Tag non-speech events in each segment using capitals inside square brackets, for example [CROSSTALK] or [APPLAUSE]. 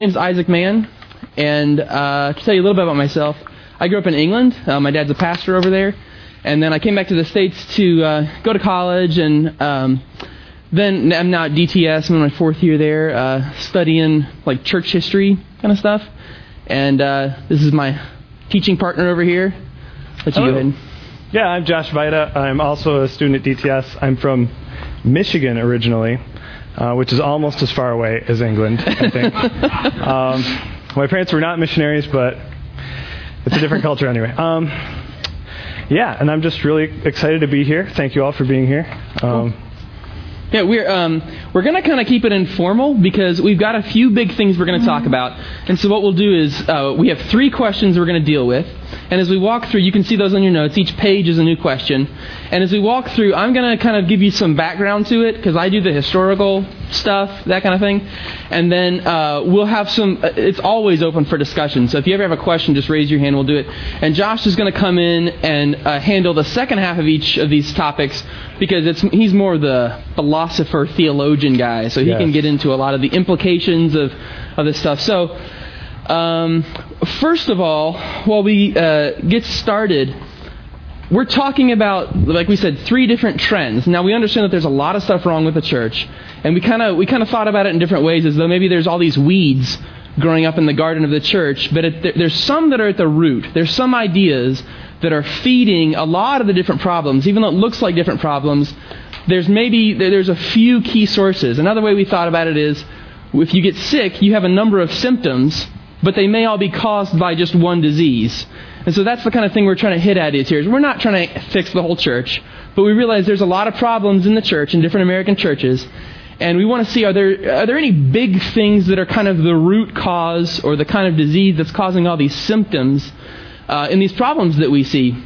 name's Isaac Mann, and uh, to tell you a little bit about myself, I grew up in England. Uh, my dad's a pastor over there, and then I came back to the states to uh, go to college, and um, then I'm now at DTS. I'm in my fourth year there, uh, studying like church history kind of stuff. And uh, this is my teaching partner over here. Let you Hello. go ahead. Yeah, I'm Josh Vida. I'm also a student at DTS. I'm from Michigan originally, uh, which is almost as far away as England, I think. [LAUGHS] um, my parents were not missionaries, but it's a different culture anyway. Um, yeah, and I'm just really excited to be here. Thank you all for being here. Um, Yeah, we're um, we're gonna kind of keep it informal because we've got a few big things we're gonna talk about, and so what we'll do is uh, we have three questions we're gonna deal with, and as we walk through, you can see those on your notes. Each page is a new question, and as we walk through, I'm gonna kind of give you some background to it because I do the historical stuff, that kind of thing, and then uh, we'll have some. uh, It's always open for discussion, so if you ever have a question, just raise your hand. We'll do it, and Josh is gonna come in and uh, handle the second half of each of these topics because it's he's more the philosopher theologian guy, so he Yes. can get into a lot of the implications of of this stuff. So, um, first of all, while we uh, get started, we're talking about, like we said, three different trends. Now we understand that there's a lot of stuff wrong with the church, and we kind of we kind of thought about it in different ways, as though maybe there's all these weeds growing up in the garden of the church, but it, there, there's some that are at the root. There's some ideas that are feeding a lot of the different problems, even though it looks like different problems. There's maybe there- there's a few key sources. Another way we thought about it is, if you get sick, you have a number of symptoms, but they may all be caused by just one disease. And so that's the kind of thing we're trying to hit at is here. is We're not trying to fix the whole church, but we realize there's a lot of problems in the church, in different American churches, and we want to see are there are there any big things that are kind of the root cause or the kind of disease that's causing all these symptoms uh, in these problems that we see.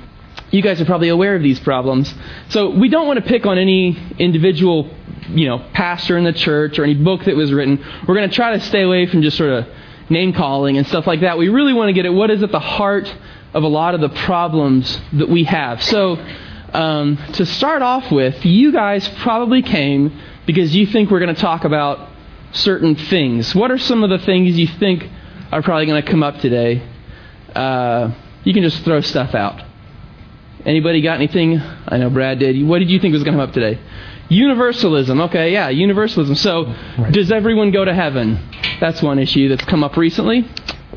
You guys are probably aware of these problems. So we don't want to pick on any individual, you know, pastor in the church or any book that was written. We're going to try to stay away from just sort of name calling and stuff like that. We really want to get at what is at the heart of a lot of the problems that we have. So um, to start off with, you guys probably came because you think we're going to talk about certain things. What are some of the things you think are probably going to come up today? Uh, you can just throw stuff out. Anybody got anything? I know Brad did. What did you think was going to come up today? Universalism. Okay, yeah, universalism. So, does everyone go to heaven? That's one issue that's come up recently.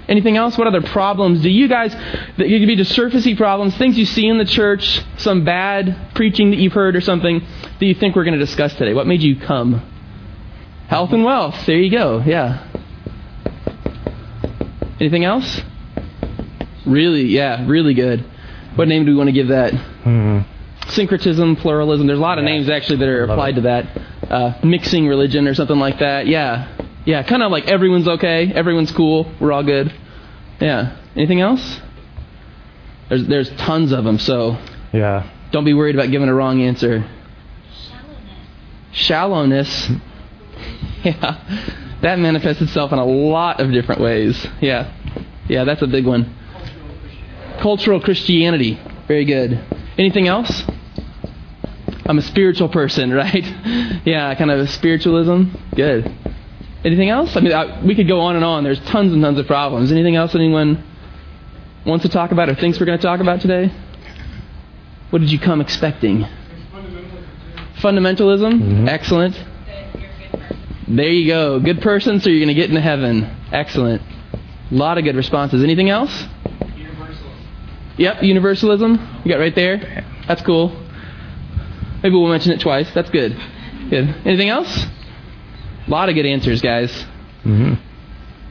Anything else? What other problems do you guys, that could be just surfacey problems, things you see in the church, some bad preaching that you've heard or something that you think we're going to discuss today? What made you come? Health and wealth. There you go. Yeah. Anything else? Really, yeah, really good. What name do we want to give that? hmm. Syncretism, pluralism. There's a lot of Yeah. names actually that are applied to that. Uh, mixing religion or something like that. Yeah, yeah. Kind of like everyone's okay, everyone's cool, we're all good. Yeah. Anything else? There's there's tons of them, so Yeah. don't be worried about giving a wrong answer. Shallowness. Shallowness. [LAUGHS] yeah. That manifests itself in a lot of different ways. Yeah. Yeah, that's a big one. Cultural Christianity. Very good. Anything else? I'm a spiritual person, [LAUGHS] right? Yeah, kind of a spiritualism. Good. Anything else? I mean, I, we could go on and on. There's tons and tons of problems. Anything else anyone wants to talk about or thinks we're going to talk about today? What did you come expecting? Fundamentalism. Mhm. Excellent. There you go. Good person, so you're going to get into heaven. Excellent. A lot of good responses. Anything else? Universalism. Yep, universalism. You got right there. That's cool. Maybe we'll mention it twice. That's good. Good. Anything else? A lot of good answers, guys. hmm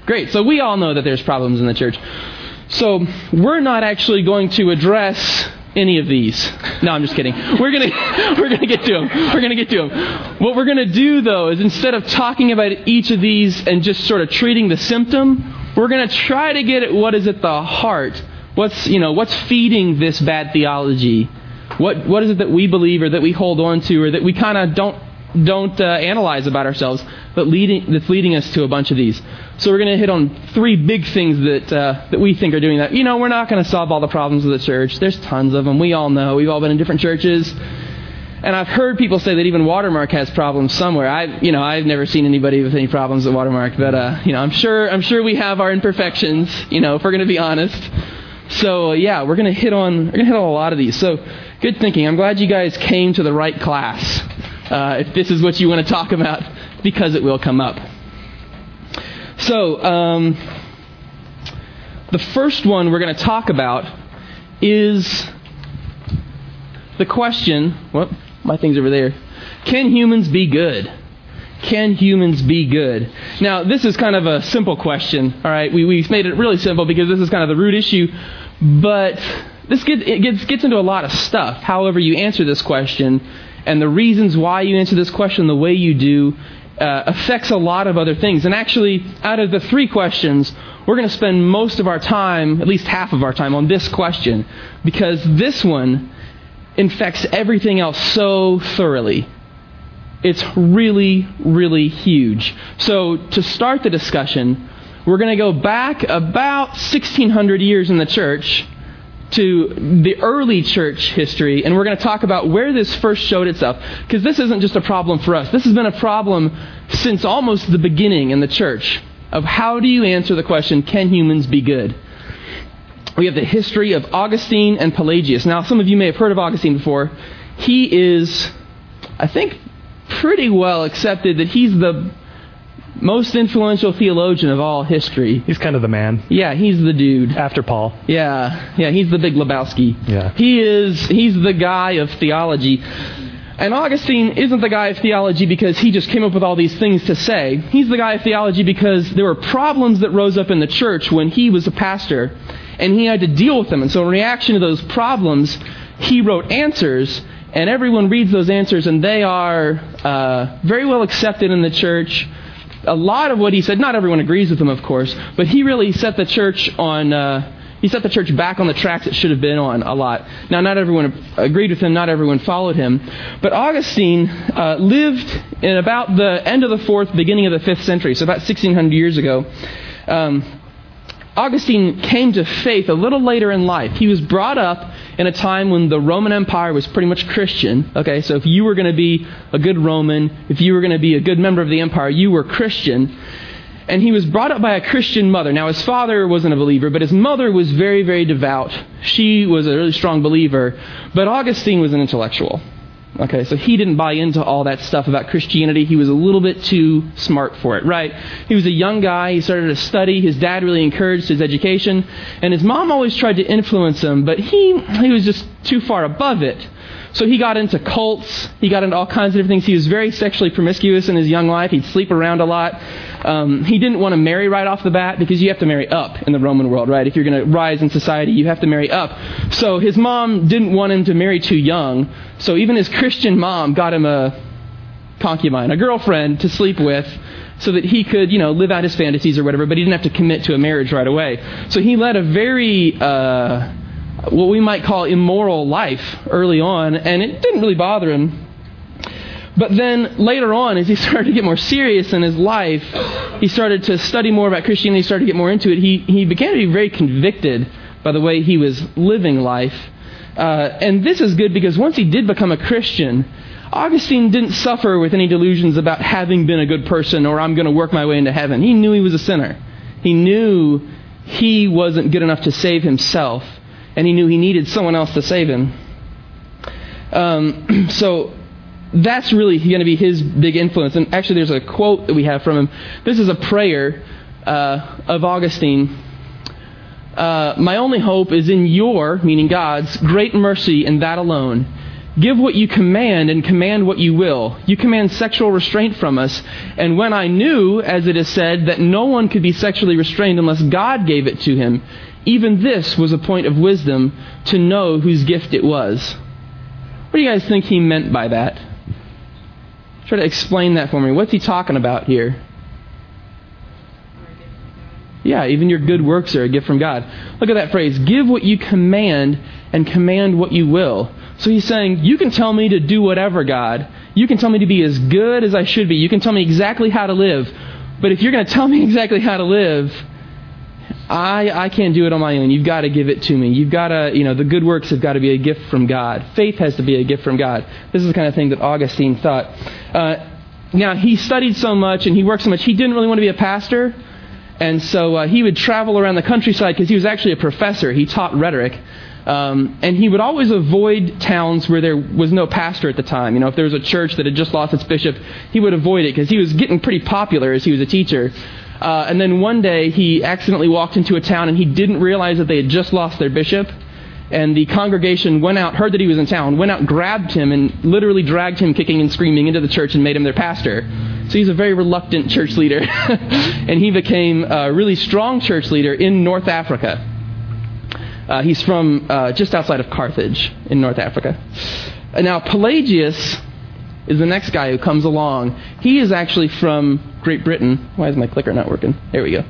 Great. So we all know that there's problems in the church. So we're not actually going to address any of these. No, I'm just kidding. We're gonna [LAUGHS] we're gonna get to them. We're gonna get to them. What we're gonna do though is instead of talking about each of these and just sort of treating the symptom, we're gonna try to get at what is at the heart. What's you know what's feeding this bad theology? What what is it that we believe or that we hold on to or that we kind of don't don't uh, analyze about ourselves, but leading, that's leading us to a bunch of these. So we're going to hit on three big things that uh, that we think are doing that. You know, we're not going to solve all the problems of the church. There's tons of them. We all know. We've all been in different churches. And I've heard people say that even Watermark has problems somewhere. I, you know, I've never seen anybody with any problems at Watermark, but uh, you know, I'm sure, I'm sure we have our imperfections. You know, if we're going to be honest. So uh, yeah, we're to hit on, we're to hit on a lot of these. So good thinking. I'm glad you guys came to the right class. Uh, if this is what you want to talk about, because it will come up. So um, the first one we're going to talk about is the question. Well, my thing's over there. Can humans be good? Can humans be good? Now, this is kind of a simple question, all right? We, we made it really simple because this is kind of the root issue, but this get, it gets, gets into a lot of stuff. However, you answer this question, and the reasons why you answer this question the way you do uh, affects a lot of other things. And actually, out of the three questions, we're going to spend most of our time, at least half of our time, on this question because this one infects everything else so thoroughly. It's really, really huge. So, to start the discussion, we're going to go back about 1600 years in the church to the early church history, and we're going to talk about where this first showed itself. Because this isn't just a problem for us, this has been a problem since almost the beginning in the church of how do you answer the question, can humans be good? We have the history of Augustine and Pelagius. Now, some of you may have heard of Augustine before. He is, I think, pretty well accepted that he's the most influential theologian of all history. He's kind of the man. Yeah, he's the dude. After Paul. Yeah, yeah, he's the big Lebowski. Yeah. He is, he's the guy of theology. And Augustine isn't the guy of theology because he just came up with all these things to say. He's the guy of theology because there were problems that rose up in the church when he was a pastor, and he had to deal with them. And so, in reaction to those problems, he wrote answers, and everyone reads those answers, and they are uh, very well accepted in the church. A lot of what he said, not everyone agrees with him, of course, but he really set the church on. Uh, he set the church back on the tracks it should have been on a lot. Now, not everyone agreed with him, not everyone followed him. But Augustine uh, lived in about the end of the fourth, beginning of the fifth century, so about 1600 years ago. Um, Augustine came to faith a little later in life. He was brought up in a time when the Roman Empire was pretty much Christian. Okay, so if you were going to be a good Roman, if you were going to be a good member of the empire, you were Christian and he was brought up by a Christian mother. Now, his father wasn't a believer, but his mother was very, very devout. She was a really strong believer, but Augustine was an intellectual. Okay, so he didn't buy into all that stuff about Christianity. He was a little bit too smart for it, right? He was a young guy. He started to study. His dad really encouraged his education, and his mom always tried to influence him, but he he was just too far above it. So he got into cults. He got into all kinds of different things. He was very sexually promiscuous in his young life. He'd sleep around a lot. Um, he didn't want to marry right off the bat because you have to marry up in the Roman world, right? If you're going to rise in society, you have to marry up. So his mom didn't want him to marry too young. So even his Christian mom got him a concubine, a girlfriend to sleep with so that he could, you know, live out his fantasies or whatever, but he didn't have to commit to a marriage right away. So he led a very uh, what we might call immoral life early on, and it didn't really bother him. But then later on, as he [LAUGHS] started to get more serious in his life, he started to study more about Christianity, started to get more into it. He, he began to be very convicted by the way he was living life. Uh, and this is good because once he did become a Christian, Augustine didn't suffer with any delusions about having been a good person or I'm going to work my way into heaven. He knew he was a sinner. He knew he wasn't good enough to save himself and he knew he needed someone else to save him. Um, [CLEARS THROAT] so that's really going to be his big influence. And actually, there's a quote that we have from him. This is a prayer uh, of Augustine. Uh, My only hope is in your, meaning God's, great mercy and that alone. Give what you command and command what you will. You command sexual restraint from us. And when I knew, as it is said, that no one could be sexually restrained unless God gave it to him, even this was a point of wisdom to know whose gift it was. What do you guys think he meant by that? Try to explain that for me. What's he talking about here? Yeah, even your good works are a gift from God. Look at that phrase give what you command and command what you will. So he's saying, You can tell me to do whatever, God. You can tell me to be as good as I should be. You can tell me exactly how to live. But if you're going to tell me [LAUGHS] exactly how to live, I, I can't do it on my own. You've got to give it to me. You've got to, you know, the good works have got to be a gift from God. Faith has to be a gift from God. This is the kind of thing that Augustine thought. Uh, now, he studied so much and he worked so much, he didn't really want to be a pastor. And so uh, he would travel around the countryside because he was actually a professor. He taught rhetoric. Um, and he would always avoid towns where there was no pastor at the time. You know, if there was a church that had just lost its bishop, he would avoid it because he was getting pretty popular as he was a teacher. Uh, and then one day he accidentally walked into a town and he didn't realize that they had just lost their bishop. And the congregation went out, heard that he was in town, went out, grabbed him, and literally dragged him kicking and screaming into the church and made him their pastor. So he's a very reluctant church leader. [LAUGHS] and he became a really strong church leader in North Africa. Uh, he's from uh, just outside of Carthage in North Africa. Now, Pelagius is the next guy who comes along. He is actually from Great Britain. Why is my clicker not working? There we go.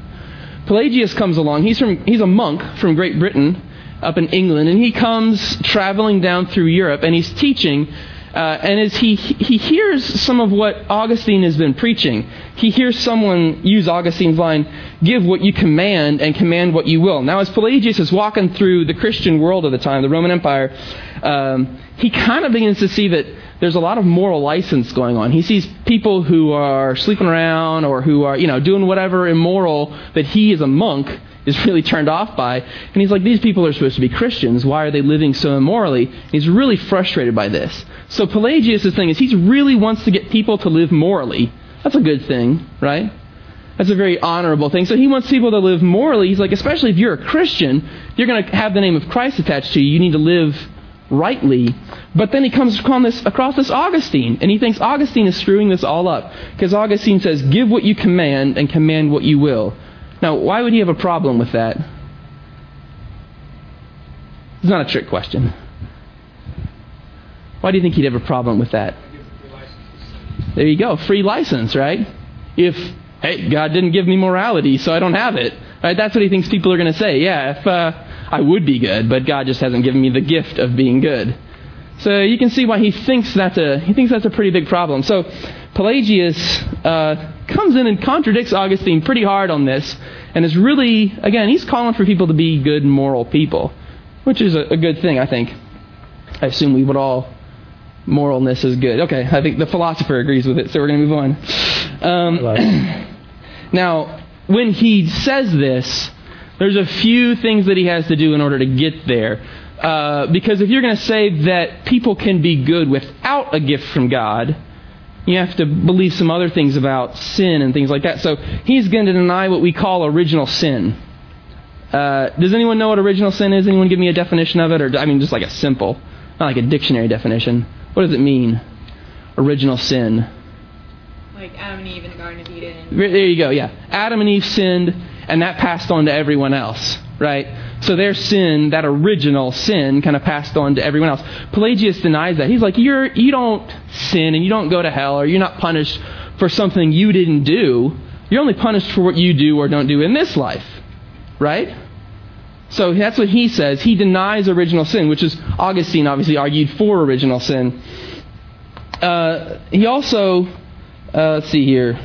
Pelagius comes along. He's from he's a monk from Great Britain up in England, and he comes traveling down through Europe, and he's teaching. Uh, and as he he hears some of what Augustine has been preaching, he hears someone use Augustine's line, "Give what you command, and command what you will." Now, as Pelagius is walking through the Christian world of the time, the Roman Empire, um, he kind of begins to see that there's a lot of moral license going on. He sees people who are sleeping around or who are, you know, doing whatever immoral that he as a monk is really turned off by. And he's like, these people are supposed to be Christians. Why are they living so immorally? He's really frustrated by this. So Pelagius' thing is he really wants to get people to live morally. That's a good thing, right? That's a very honorable thing. So he wants people to live morally. He's like, especially if you're a Christian, you're going to have the name of Christ attached to you. You need to live rightly. But then he comes this, across this Augustine, and he thinks Augustine is screwing this all up. Because Augustine says, Give what you command and command what you will. Now, why would he have a problem with that? It's not a trick question. Why do you think he'd have a problem with that? There you go, free license, right? If, hey, God didn't give me morality, so I don't have it. Right? That's what he thinks people are going to say. Yeah, if uh, I would be good, but God just hasn't given me the gift of being good. So you can see why he thinks that's a he thinks that's a pretty big problem. So Pelagius uh, comes in and contradicts Augustine pretty hard on this, and is really again he's calling for people to be good moral people, which is a, a good thing I think. I assume we would all moralness is good. Okay, I think the philosopher agrees with it, so we're going to move on. Um, [CLEARS THROAT] now, when he says this, there's a few things that he has to do in order to get there. Uh, because if you're going to say that people can be good without a gift from God, you have to believe some other things about sin and things like that. So he's going to deny what we call original sin. Uh, does anyone know what original sin is? Anyone give me a definition of it? Or I mean, just like a simple, not like a dictionary definition. What does it mean? Original sin. Like Adam and Eve in the Garden of Eden. There you go. Yeah, Adam and Eve sinned and that passed on to everyone else, right? So their sin, that original sin, kind of passed on to everyone else. Pelagius denies that. He's like, you're you don't sin and you don't go to hell, or you're not punished for something you didn't do. You're only punished for what you do or don't do in this life, right? So that's what he says. He denies original sin, which is Augustine obviously argued for original sin. Uh, he also, uh, let's see here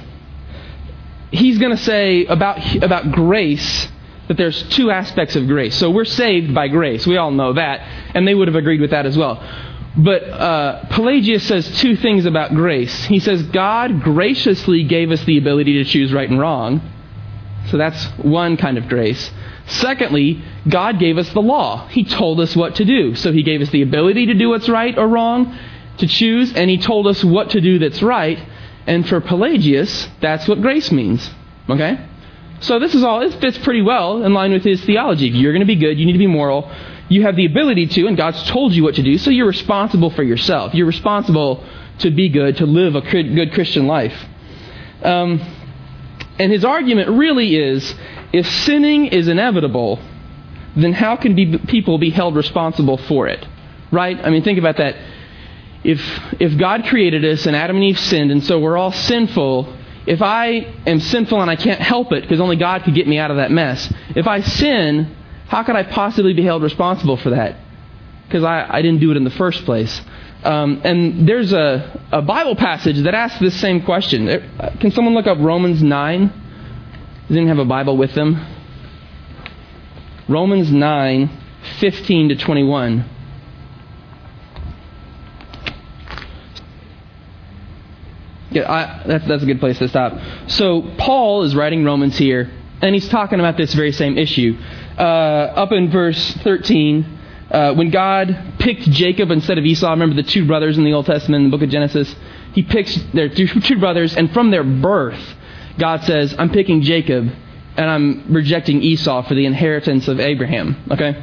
he's going to say about, about grace that there's two aspects of grace. So we're saved by grace. We all know that. And they would have agreed with that as well. But uh, Pelagius says two things about grace. He says God graciously gave us the ability to choose right and wrong. So that's one kind of grace. Secondly, God gave us the law. He told us what to do. So He gave us the ability to do what's right or wrong, to choose, and He told us what to do that's right. And for Pelagius, that's what grace means. Okay? So this is all, it fits pretty well in line with his theology. You're going to be good, you need to be moral. You have the ability to, and God's told you what to do, so you're responsible for yourself. You're responsible to be good, to live a good Christian life. Um, and his argument really is if sinning is inevitable, then how can be, people be held responsible for it? Right? I mean, think about that if, if God created us and Adam and Eve sinned, and so we're all sinful, if I am sinful and I can't help it because only God could get me out of that mess, if I sin, how could I possibly be held responsible for that? Because I, I didn't do it in the first place. Um, and there's a, a Bible passage that asks this same question. Can someone look up Romans 9? Does anyone have a Bible with them? Romans 9, 15 to 21. Yeah, I, that's, that's a good place to stop. So, Paul is writing Romans here, and he's talking about this very same issue. Uh, up in verse 13, uh, when God picked Jacob instead of Esau, remember the two brothers in the Old Testament in the book of Genesis? He picks their two, [LAUGHS] two brothers, and from their birth, God says, I'm picking Jacob, and I'm rejecting Esau for the inheritance of Abraham. Okay?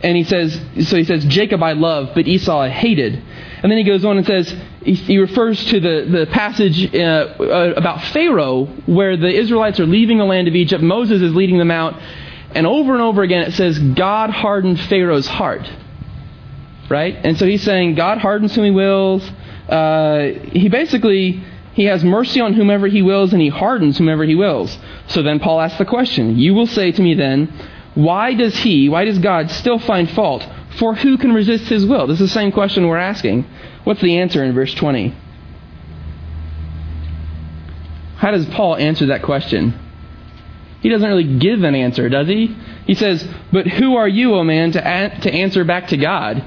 And he says, so he says, Jacob I love, but Esau I hated. And then he goes on and says, he, refers to the, the passage uh, uh, about Pharaoh, where the Israelites are leaving the land of Egypt. Moses is leading them out. And over and over again it says, God hardened Pharaoh's heart. Right? And so he's saying, God hardens whom he wills. Uh, he basically he has mercy on whomever he wills and he hardens whomever he wills. So then Paul asks the question, You will say to me then, why does he, why does God still find fault? For who can resist his will? This is the same question we're asking. What's the answer in verse 20? How does Paul answer that question? He doesn't really give an answer, does he? He says, But who are you, O man, to, a- to answer back to God?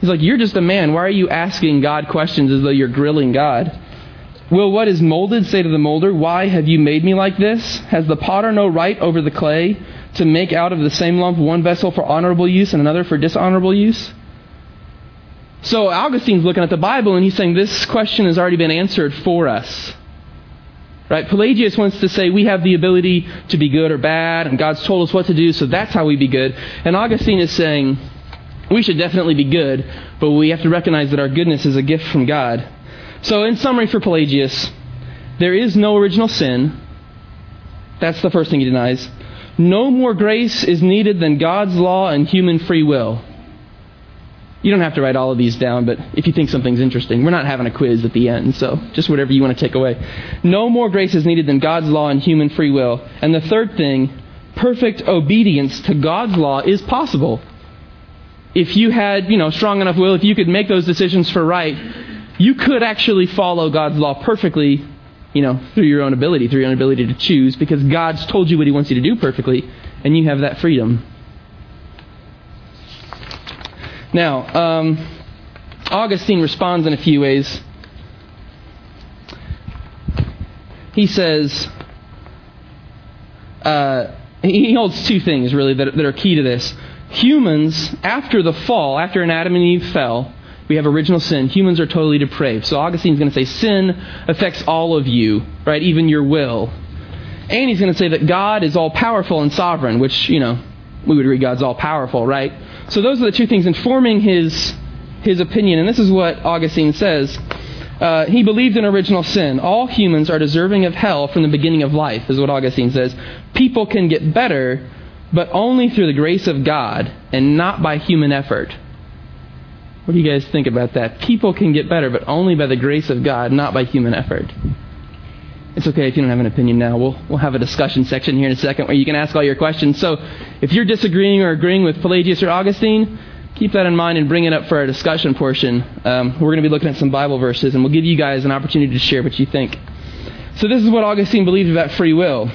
He's like, You're just a man. Why are you asking God questions as though you're grilling God? Will what is molded say to the molder, Why have you made me like this? Has the potter no right over the clay to make out of the same lump one vessel for honorable use and another for dishonorable use? So Augustine's looking at the Bible and he's saying this question has already been answered for us. Right? Pelagius wants to say we have the ability to be good or bad, and God's told us what to do, so that's how we be good. And Augustine is saying we should definitely be good, but we have to recognize that our goodness is a gift from God. So, in summary for Pelagius, there is no original sin. That's the first thing he denies. No more grace is needed than God's law and human free will. You don't have to write all of these down, but if you think something's interesting, we're not having a quiz at the end, so just whatever you want to take away. No more grace is needed than God's law and human free will. And the third thing, perfect obedience to God's law is possible. If you had, you know, strong enough will, if you could make those decisions for right, you could actually follow God's law perfectly, you know, through your own ability, through your own ability to choose, because God's told you what He wants you to do perfectly, and you have that freedom. Now, um, Augustine responds in a few ways. He says, uh, he holds two things really that, that are key to this. Humans, after the fall, after Adam and Eve fell, we have original sin. Humans are totally depraved. So Augustine's going to say sin affects all of you, right? Even your will. And he's going to say that God is all powerful and sovereign, which, you know, we would read God's all powerful, right? So those are the two things informing his his opinion. And this is what Augustine says. Uh, he believed in original sin. All humans are deserving of hell from the beginning of life, is what Augustine says. People can get better, but only through the grace of God and not by human effort. What do you guys think about that? People can get better, but only by the grace of God, not by human effort. It's okay if you don't have an opinion now. We'll, we'll have a discussion section here in a second where you can ask all your questions. So if you're disagreeing or agreeing with Pelagius or Augustine, keep that in mind and bring it up for our discussion portion. Um, we're going to be looking at some Bible verses, and we'll give you guys an opportunity to share what you think. So this is what Augustine believed about free will.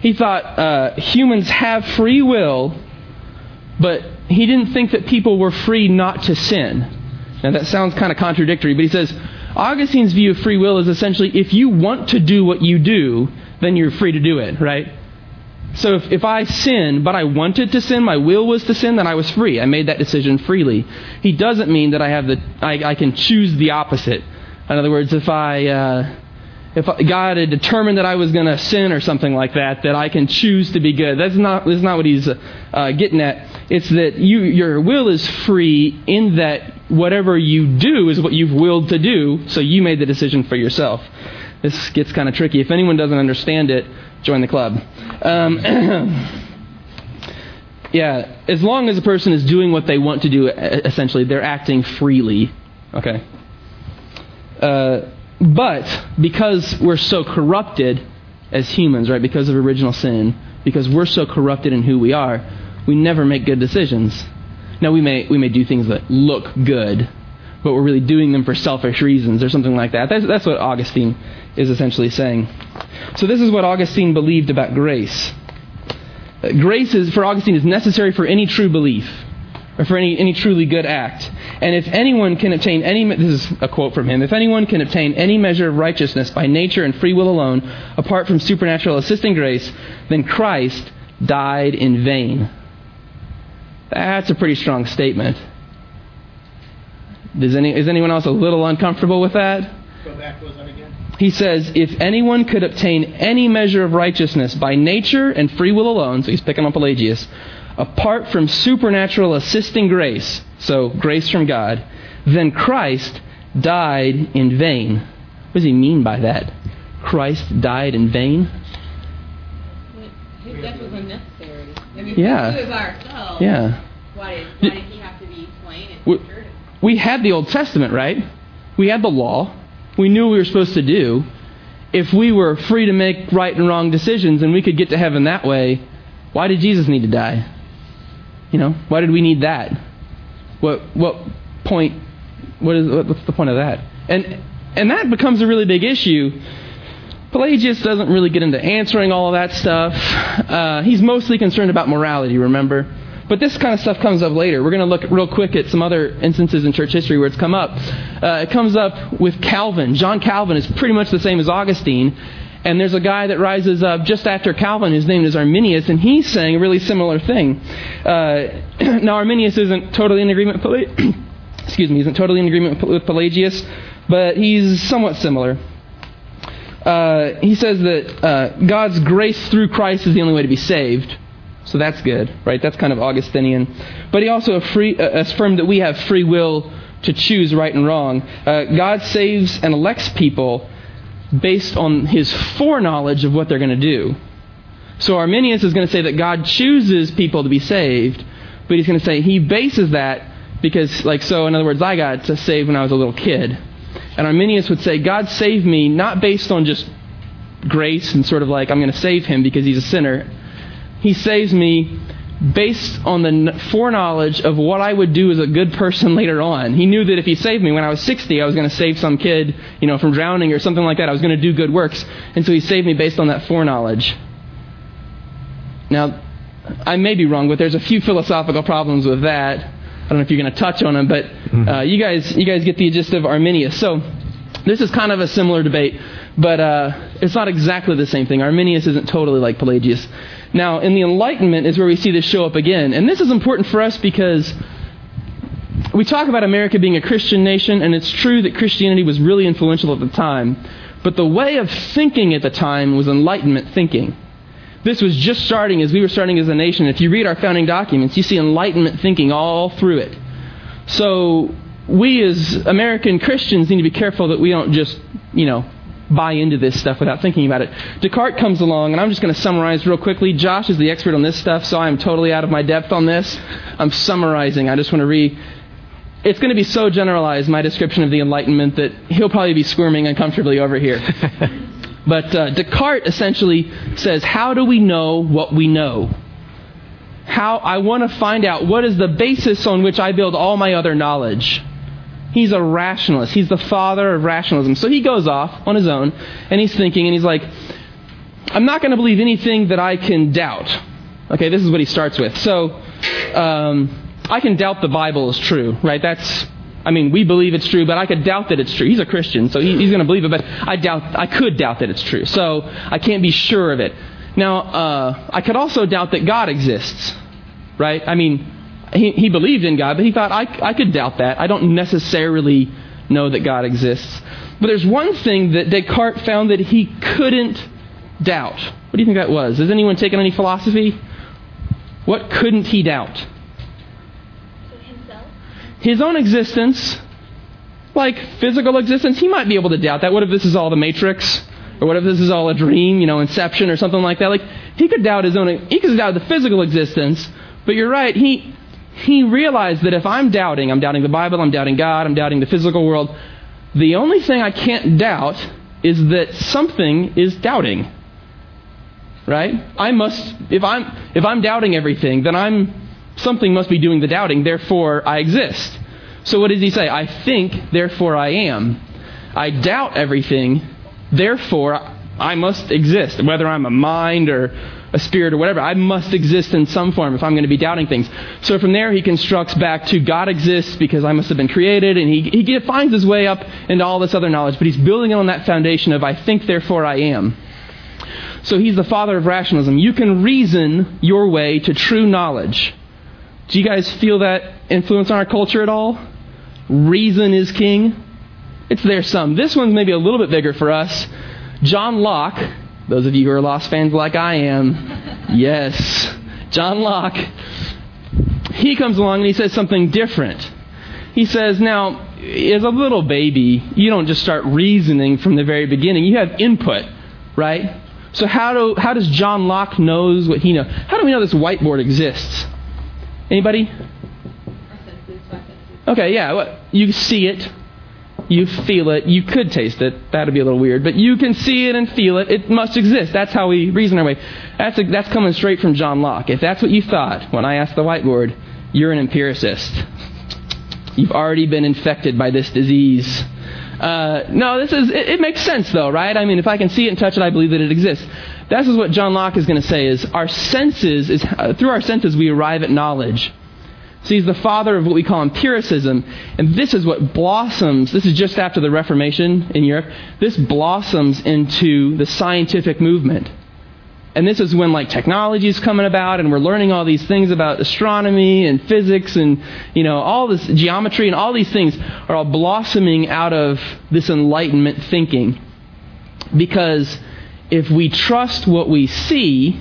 He thought uh, humans have free will, but he didn't think that people were free not to sin. Now, that sounds kind of contradictory, but he says Augustine's view of free will is essentially if you want to do what you do, then you're free to do it, right? So if, if I sin, but I wanted to sin, my will was to sin, then I was free. I made that decision freely. He doesn't mean that I have the I, I can choose the opposite. In other words, if I uh, if God had determined that I was going to sin or something like that, that I can choose to be good. That's not that's not what he's uh, getting at. It's that you your will is free in that whatever you do is what you've willed to do, so you made the decision for yourself. This gets kind of tricky. If anyone doesn't understand it, join the club. Um, [CLEARS THROAT] yeah, as long as a person is doing what they want to do, essentially, they're acting freely. Okay. Uh, but because we're so corrupted as humans, right, because of original sin, because we're so corrupted in who we are, we never make good decisions. Now, we may, we may do things that look good, but we're really doing them for selfish reasons or something like that. That's, that's what Augustine is essentially saying. So, this is what Augustine believed about grace. grace is, for Augustine, is necessary for any true belief or for any, any truly good act. And if anyone can obtain any, this is a quote from him, if anyone can obtain any measure of righteousness by nature and free will alone, apart from supernatural assisting grace, then Christ died in vain. That's a pretty strong statement. Does any, is anyone else a little uncomfortable with that? Go back, was that again? He says, if anyone could obtain any measure of righteousness by nature and free will alone, so he's picking on Pelagius, apart from supernatural assisting grace, so grace from God, then Christ died in vain. What does he mean by that? Christ died in vain? His death was unnecessary. Yeah. we do it by ourselves, Yeah. why did, why did he have to be slain and We- tortured? We had the Old Testament, right? We had the law. We knew what we were supposed to do. If we were free to make right and wrong decisions and we could get to heaven that way, why did Jesus need to die? You know, why did we need that? What what point? What is what's the point of that? And and that becomes a really big issue. Pelagius doesn't really get into answering all of that stuff. Uh, he's mostly concerned about morality. Remember. But this kind of stuff comes up later. We're going to look real quick at some other instances in church history where it's come up. Uh, it comes up with Calvin. John Calvin is pretty much the same as Augustine. And there's a guy that rises up just after Calvin. His name is Arminius, and he's saying a really similar thing. Uh, [CLEARS THROAT] now, Arminius isn't totally in agreement. [CLEARS THROAT] Excuse me, isn't totally in agreement with Pelagius, but he's somewhat similar. Uh, he says that uh, God's grace through Christ is the only way to be saved. So that's good, right? That's kind of Augustinian. But he also free, uh, affirmed that we have free will to choose right and wrong. Uh, God saves and elects people based on his foreknowledge of what they're going to do. So Arminius is going to say that God chooses people to be saved, but he's going to say he bases that because, like, so in other words, I got saved when I was a little kid. And Arminius would say, God saved me not based on just grace and sort of like, I'm going to save him because he's a sinner. He saves me based on the foreknowledge of what I would do as a good person [LAUGHS] later on. He knew that if he saved me when I was 60, I was going to save some kid, you know, from drowning or something like that. I was going to do good works. And so he saved me based on that foreknowledge. Now, I may be wrong, but there's a few philosophical problems with that. I don't know if you're going to touch on them, but uh, you guys, you guys get the gist of Arminius. So this is kind of a similar debate, but uh, it's not exactly the same thing. Arminius isn't totally like Pelagius. Now, in the Enlightenment is where we see this show up again, and this is important for us because we talk about America being a Christian nation, and it's true that Christianity was really influential at the time, but the way of thinking at the time was Enlightenment thinking. This was just starting as we were starting as a nation. If you read our founding documents, you see Enlightenment thinking all through it. So we as American Christians need to be careful that we don't just, you know, buy into this stuff without thinking about it. Descartes comes along, and I'm just going to summarize real quickly. Josh is the expert on this stuff, so I'm totally out of my depth on this. I'm summarizing. I just want to read. It's going to be so generalized, my description of the Enlightenment, that he'll probably be squirming uncomfortably over here. [LAUGHS] But uh, Descartes essentially says, How do we know what we know? How I want to find out what is the basis on which I build all my other knowledge. He's a rationalist. He's the father of rationalism. So he goes off on his own and he's thinking and he's like, I'm not going to believe anything that I can doubt. Okay, this is what he starts with. So um, I can doubt the Bible is true, right? That's I mean, we believe it's true, but I could doubt that it's true. He's a Christian, so he, he's going to believe it, but I doubt, I could doubt that it's true. So I can't be sure of it. Now, uh, I could also doubt that God exists, right? I mean, he, he believed in God, but he thought, I, I could doubt that. I don't necessarily know that God exists. But there's one thing that Descartes found that he couldn't doubt. What do you think that was? Has anyone taken any philosophy? What couldn't he doubt? His own existence, like physical existence, he might be able to doubt that. What if this is all the Matrix? Or what if this is all a dream, you know, Inception or something like that? Like, he could doubt his own, he could doubt the physical existence, but you're right, he, he realized that if I'm doubting, I'm doubting the Bible, I'm doubting God, I'm doubting the physical world, the only thing I can't doubt is that something is doubting. Right? I must, if I'm, if I'm doubting everything, then I'm something must be doing the doubting, therefore I exist. So what does he say? I think, therefore I am. I doubt everything, therefore I must exist. Whether I'm a mind or a spirit or whatever. I must exist in some form if I'm going to be doubting things. So from there, he constructs back to God exists because I must have been created, and he, he finds his way up into all this other knowledge, but he's building on that foundation of I think, therefore I am. So he's the father of rationalism. You can reason your way to true knowledge. Do you guys feel that influence on our culture at all? Reason is king. It's there some. This one's maybe a little bit bigger for us. John Locke, those of you who are Lost fans like I am, yes, John Locke, he comes along and he says something different. He says, now, as a little baby, you don't just start reasoning from the very beginning. You have input, right? So how do how does John Locke knows what he knows? How do we know this whiteboard exists? Anybody? Okay, yeah. What, you see it, you feel it, you could taste it. That'd be a little weird, but you can see it and feel it. It must exist. That's how we reason our way. That's a, that's coming straight from John Locke. If that's what you thought when I asked the whiteboard, you're an empiricist. You've already been infected by this disease. Uh, no, this is it, it, makes sense though, right? I mean, if I can see it and touch it, I believe that it exists. This is what John Locke is going to say: is our senses is uh, through our senses we arrive at knowledge. So he's the father of what we call empiricism, and this is what blossoms. This is just after the Reformation in Europe. This blossoms into the scientific movement. And this is when like technology is coming about and we're learning all these things about astronomy and physics and you know all this geometry and all these things are all blossoming out of this enlightenment thinking. Because if we trust what we see,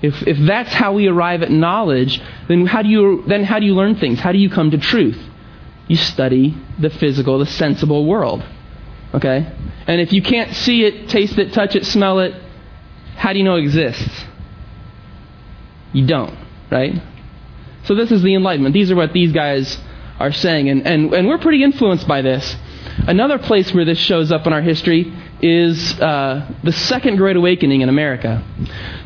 if if that's how we arrive at knowledge, then how do you then how do you learn things? How do you come to truth? You study the physical, the sensible world. Okay? And if you can't see it, taste it, touch it, smell it, how do you know it exists? You don't, right? So this is the Enlightenment. These are what these guys are saying. And, and, and we're pretty influenced by this. Another place where this shows up in our history is uh, the Second Great Awakening in America.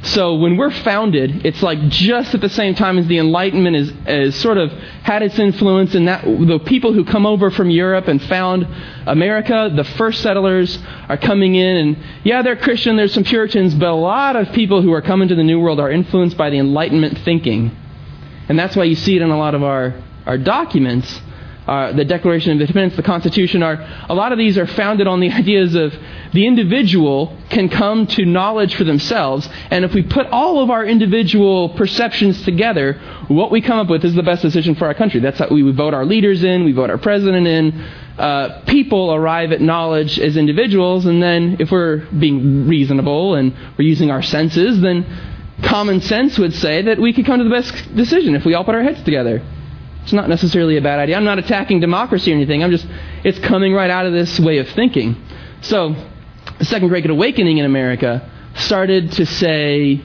So when we're founded, it's like just at the same time as the Enlightenment is, is sort of had its influence, and that the people who come over from Europe and found America, the first settlers are coming in, and yeah, they're Christian, there's some Puritans, but a lot of people who are coming to the New World are influenced by the Enlightenment thinking, and that's why you see it in a lot of our our documents uh, the Declaration of Independence, the Constitution are a lot of these are founded on the [LAUGHS] ideas of the individual can come to knowledge for themselves, and if we put all of our individual perceptions together, what we come up with is the best decision for our country. That's how we vote our leaders in, we vote our president in. Uh, people arrive at knowledge as individuals, and then if we're being reasonable and we're using our senses, then common sense would say that we could come to the best decision if we all put our heads together. It's not necessarily a bad idea. I'm not attacking democracy or anything. I'm just, it's coming right out of this way of thinking. So, the Second Great Awakening in America started to say,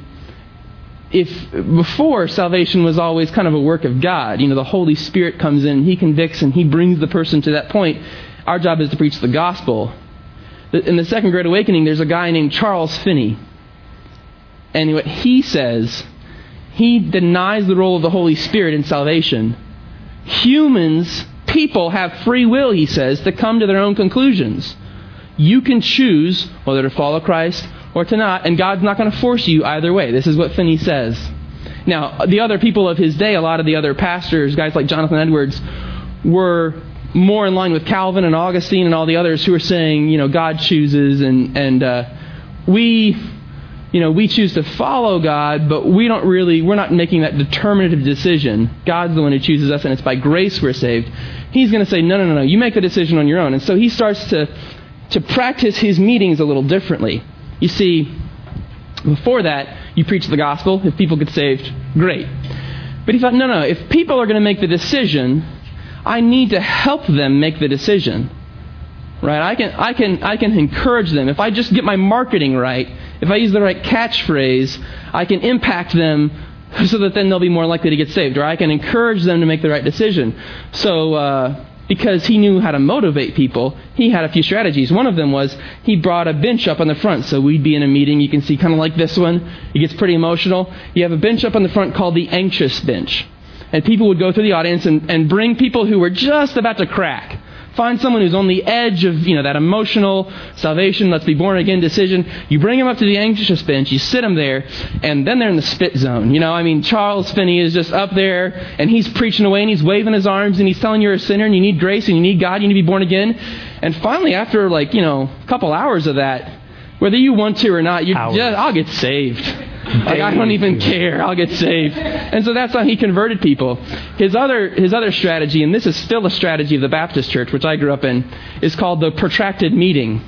if before salvation was always kind of a work of God, you know, the Holy Spirit comes in, He convicts, and He brings the person to that point. Our job is to preach the gospel. In the Second Great Awakening, there's a guy named Charles Finney. And what he says, he denies the role of the Holy Spirit in salvation humans, people have free will, he says, to come to their own conclusions. You can choose whether to follow Christ or to not, and God's not going to force you either way. This is what Finney says. Now, the other people of his day, a lot of the other pastors, guys like Jonathan Edwards, were more in line with Calvin and Augustine and all the others who were saying, you know, God chooses, and and uh, we you know, we choose to follow God, but we don't really, we're not making that determinative decision. God's the one who chooses us, and it's by grace we're saved. He's going to say, no, no, no, no, you make the decision on your own. And so he starts to, to practice his meetings a little differently. You see, before that, you preach the gospel. If people get saved, great. But he thought, no, no, if people are going to make the decision, I need to help them make the decision. Right? I can, I can, I can encourage them. If I just get my marketing right, if I use the right catchphrase, I can impact them [LAUGHS] so that then they'll be more likely to get saved, or I can encourage them to make the right decision. So, uh, because he knew how to motivate people, he had a few strategies. One of them was he brought a bench up on the front. So we'd be in a meeting, you can see kind of like this one. It gets pretty emotional. You have a bench up on the front called the anxious bench. And people would go through the audience and, and bring people who were just about to crack Find someone who's on the edge of, you know, that emotional salvation, let's be born again decision. You bring them up to the anxious bench, you sit them there, and then they're in the spit zone. You know, I mean, Charles Finney is just up there, and he's preaching away, and he's waving his arms, and he's telling you're a sinner, and you need grace, and you need God, you need to be born again. And finally, after like, you know, a couple hours of that, whether you want to or not, you just, I'll get saved. Like I don't even care. I'll get saved. And so that's how he converted people. His other his other strategy, and this is still a strategy of the Baptist church, which I grew up in, is called the protracted meeting,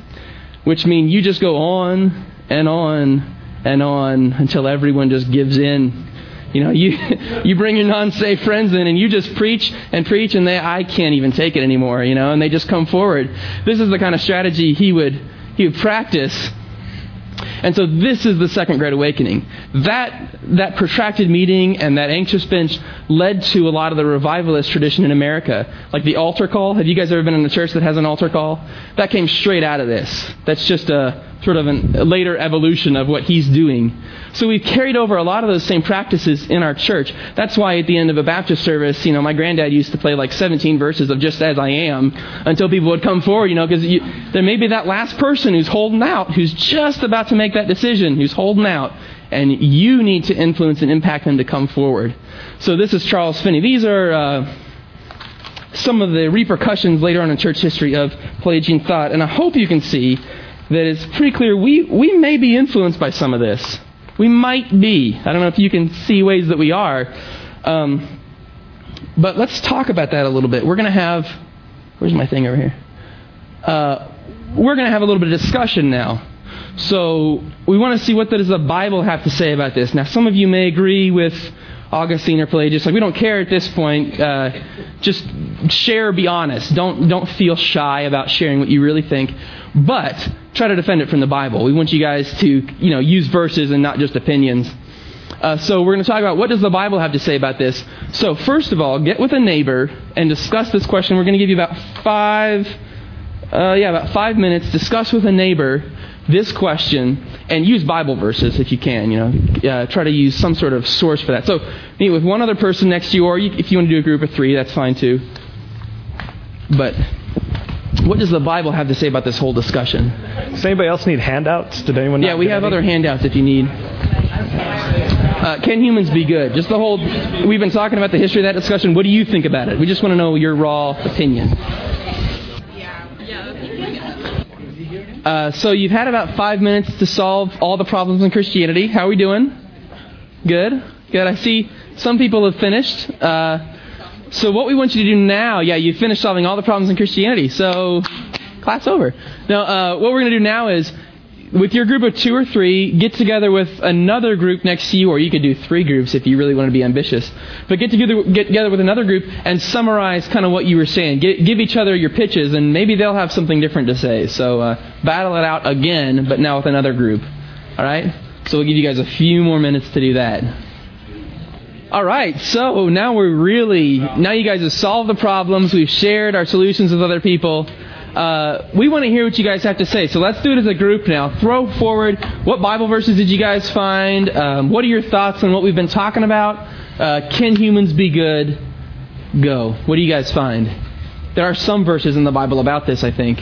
which means you just go on and on and on until everyone just gives in. You know, [LAUGHS] you you bring your non-saved friends in and you just preach and preach and they I can't even take it anymore, you know, and they just come forward. This is the kind of strategy he would he would practice and so this is the second great awakening. That, that protracted meeting and that anxious bench led to a lot of the revivalist tradition in America. Like the altar call. Have you guys ever been in a church that has an altar call? That came straight out of this. That's just a sort of a later evolution of what he's doing. So we've carried over a lot of those same practices in our church. That's why at the end of a Baptist service, you know, my granddad used to play like 17 verses of Just As I Am until people would come forward, you know, because there may be that last person who's holding out, who's just about to make that decision, who's holding out, and you need to influence and impact them to come forward. So this is Charles Finney. These are. Uh, some of the repercussions later on in church history of Pelagian thought, and I hope you can see that it's pretty clear we, we may be influenced by some of this. We might be. I don't know if you can see ways that we are. Um, but let's talk about that a little bit. We're going to have. Where's my thing over here? Uh, we're going to have a little bit of discussion now. So we want to see what does the Bible have to say about this. Now, some of you may agree with Augustine or Pelagius. Like we don't care at this point. Uh, just share, be honest. Don't don't feel shy about sharing what you really think, but try to defend it from the Bible. We want you guys to you know use verses and not just opinions. Uh, so we're going to talk about what does the Bible have to say about this. So first of all, get with a neighbor and discuss this question. We're going to give you about five, uh, yeah, about five minutes. Discuss with a neighbor this question and use Bible verses if you can. You know, uh, try to use some sort of source for that. So meet with one other person next to you, or you, if you want to do a group of three, that's fine too. But what does the Bible have to say about this whole discussion? Does anybody else need handouts? Did anyone? Yeah, we have any? other handouts if you need. Uh, can humans be good? Just the whole. We've been talking about the history of that discussion. What do you think about it? We just want to know your raw opinion. Uh, so you've had about five minutes to solve all the problems in Christianity. How are we doing? Good. Good. I see some people have finished. Uh, so what we want you to do now, yeah, you finished solving all the problems in Christianity. So class over. Now, uh, what we're going to do now is with your group of two or three, get together with another group next to you, or you could do three groups if you really want to be ambitious. But get together, get together with another group and summarize kind of what you were saying. Get, give each other your pitches, and maybe they'll have something different to say. So uh, battle it out again, but now with another group. All right? So we'll give you guys a few more minutes to do that. All right, so now we're really, now you guys have solved the problems, we've shared our solutions with other people. Uh, we want to hear what you guys have to say. So let's do it as a group now. Throw forward what Bible verses did you guys find? Um, what are your thoughts on what we've been talking about? Uh, can humans be good? Go. What do you guys find? There are some verses in the Bible about this, I think.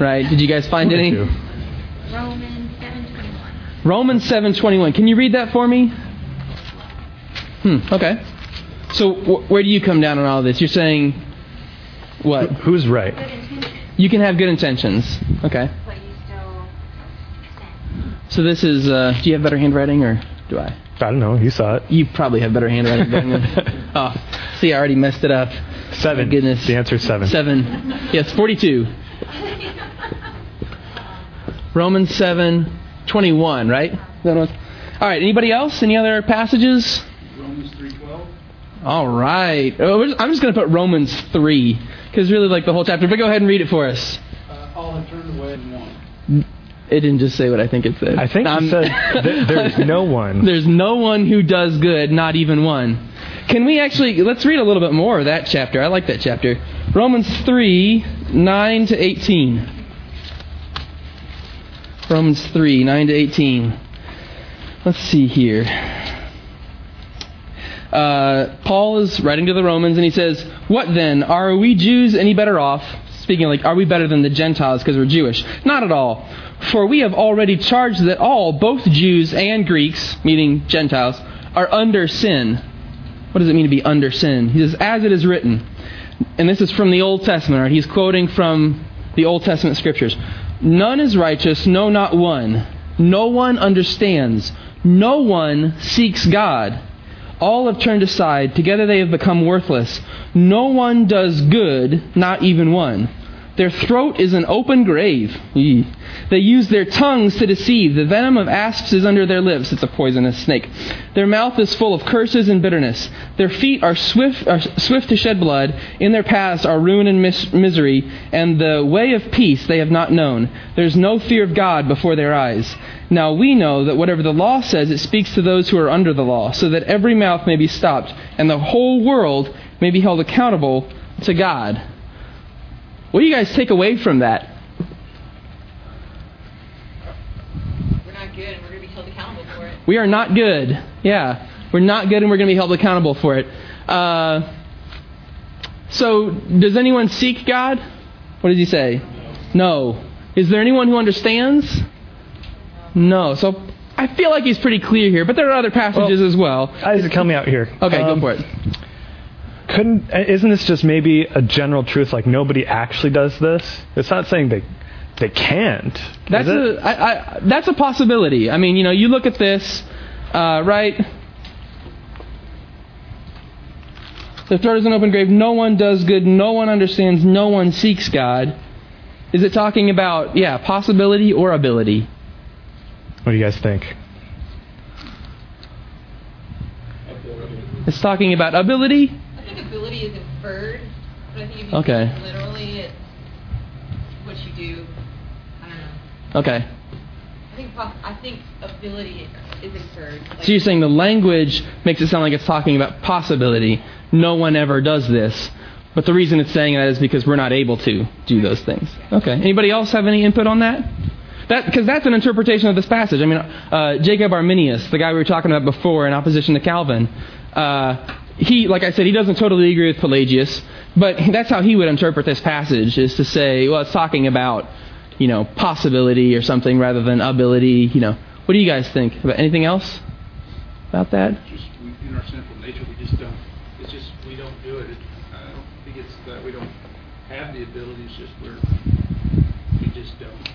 Right? Did you guys find any? Romans 7:21. Romans 7:21. Can you read that for me? Hmm. Okay. So wh- where do you come down on all this? You're saying what? Who's right? Good You can have good intentions. Okay. but you still. So this is. Uh, do you have better handwriting or do I? I don't know. You saw it. You probably have better handwriting than me. [LAUGHS] Oh, see, I already messed it up. Seven. My goodness. The answer is seven. Seven. Yes, 42. Romans 7, 21, right? Is what- All right, anybody else? Any other passages? Romans 3.12. All right. Oh, just- I'm just going to put Romans 3, because really like the whole chapter. But go ahead and read it for us. Uh, all have turned away and one. It didn't just say what I think it said. I think I'm- it said th- there's [LAUGHS] no one. There's no one who does good, not even one. Can we actually, let's read a little bit more of that chapter. I like that chapter. Romans 3, 9 to 18. Romans 3, 9 to 18. Let's see here. Uh, Paul is writing to the Romans and he says, What then? Are we Jews any better off? speaking like, are we better than the Gentiles because we're Jewish? Not at all. For we have already charged that all, both Jews and Greeks, meaning Gentiles, are under sin. What does it mean to be under sin? He says, as it is written. And this is from the Old Testament, right? He's quoting from the Old Testament scriptures. None is righteous, no, not one. No one understands. No one seeks God. All have turned aside. Together they have become worthless. No one does good, not even one. Their throat is an open grave. Eee. They use their tongues to deceive. The venom of asps is under their lips. It's a poisonous snake. Their mouth is full of curses and bitterness. Their feet are swift, are swift to shed blood. In their paths are ruin and mis- misery, and the way of peace they have not known. There's no fear of God before their eyes. Now we know that whatever the law says, it speaks to those who are under the law, so that every mouth may be stopped, and the whole world may be held accountable to God. What do you guys take away from that? We're not good and we're going to be held accountable for it. We are not good. Yeah. We're not good and we're going to be held accountable for it. Uh, so, does anyone seek God? What does he say? No. Is there anyone who understands? No. So, I feel like he's pretty clear here, but there are other passages Well, as well. Isaac, help me out here. Okay, Um, go for it. Couldn't isn't this just maybe a general truth? Like nobody actually does this. It's not saying they they can't. That's a I, I, that's a possibility. I mean, you know, you look at this, uh, right? The throat is an open grave. No one does good. No one understands. No one seeks God. Is it talking about yeah possibility or ability? What do you guys think? It's talking about ability. Ability is inferred, but I think if you Okay. it literally, it's what you do. I don't know. Okay. I think I think ability is inferred. Like, So you're saying the language makes it sound like it's talking about possibility. No one ever does this. But the reason it's saying that is because we're not able to do those things. Okay. Anybody else have any input on that? That because that's an interpretation of this passage. I mean, uh, Jacob Arminius, the guy we were talking about before, in opposition to Calvin, uh, he, like I said, he doesn't totally agree with Pelagius, but that's how he would interpret this passage: is to say, well, it's talking about, you know, possibility or something rather than ability. You know, what do you guys think about anything else about that? Just, in our sinful nature, we just don't, it's just, we don't do it. I don't think it's that we don't have the ability, it's just we're, we just don't.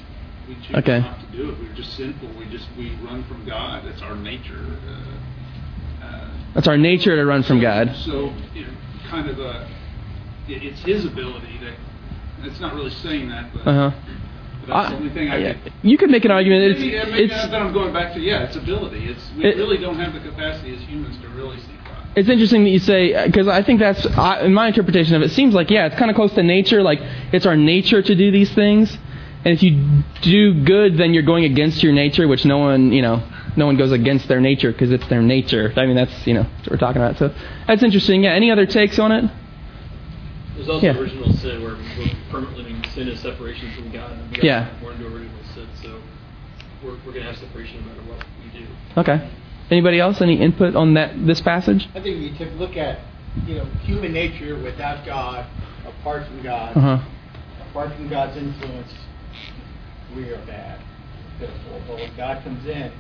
We choose Okay. not to do it. We're just sinful. We just, we run from God. That's our nature. Uh, That's our nature to run from God. So, you know, kind of a, it, it's His ability that, it's not really saying that, but Uh huh. but that's the only thing I could. you could make an argument. It's, Maybe, maybe it's, then I'm going back to yeah, it's ability. It's we It- really don't have the capacity as humans to really see God. It's interesting that you say because I think that's I, in my interpretation of it. it Seems like yeah, it's kind of close to nature. Like it's our nature to do these things, and if you do good, then you're going against your nature, which no one you know no one goes against their nature because it's their nature. I mean that's you know that's what we're talking about. So that's interesting. Yeah. Any other takes on it? There's also Yeah. original sin where we're permanently living sin is separation from God. And we got Yeah. born into original sin, so we're, we're going to have separation no matter what we do. Okay. Anybody else? Any input on that this passage? I think we could look at, you know, human nature without God, apart from God, Uh huh. apart from God's influence, we are bad, pitiful. But when God comes in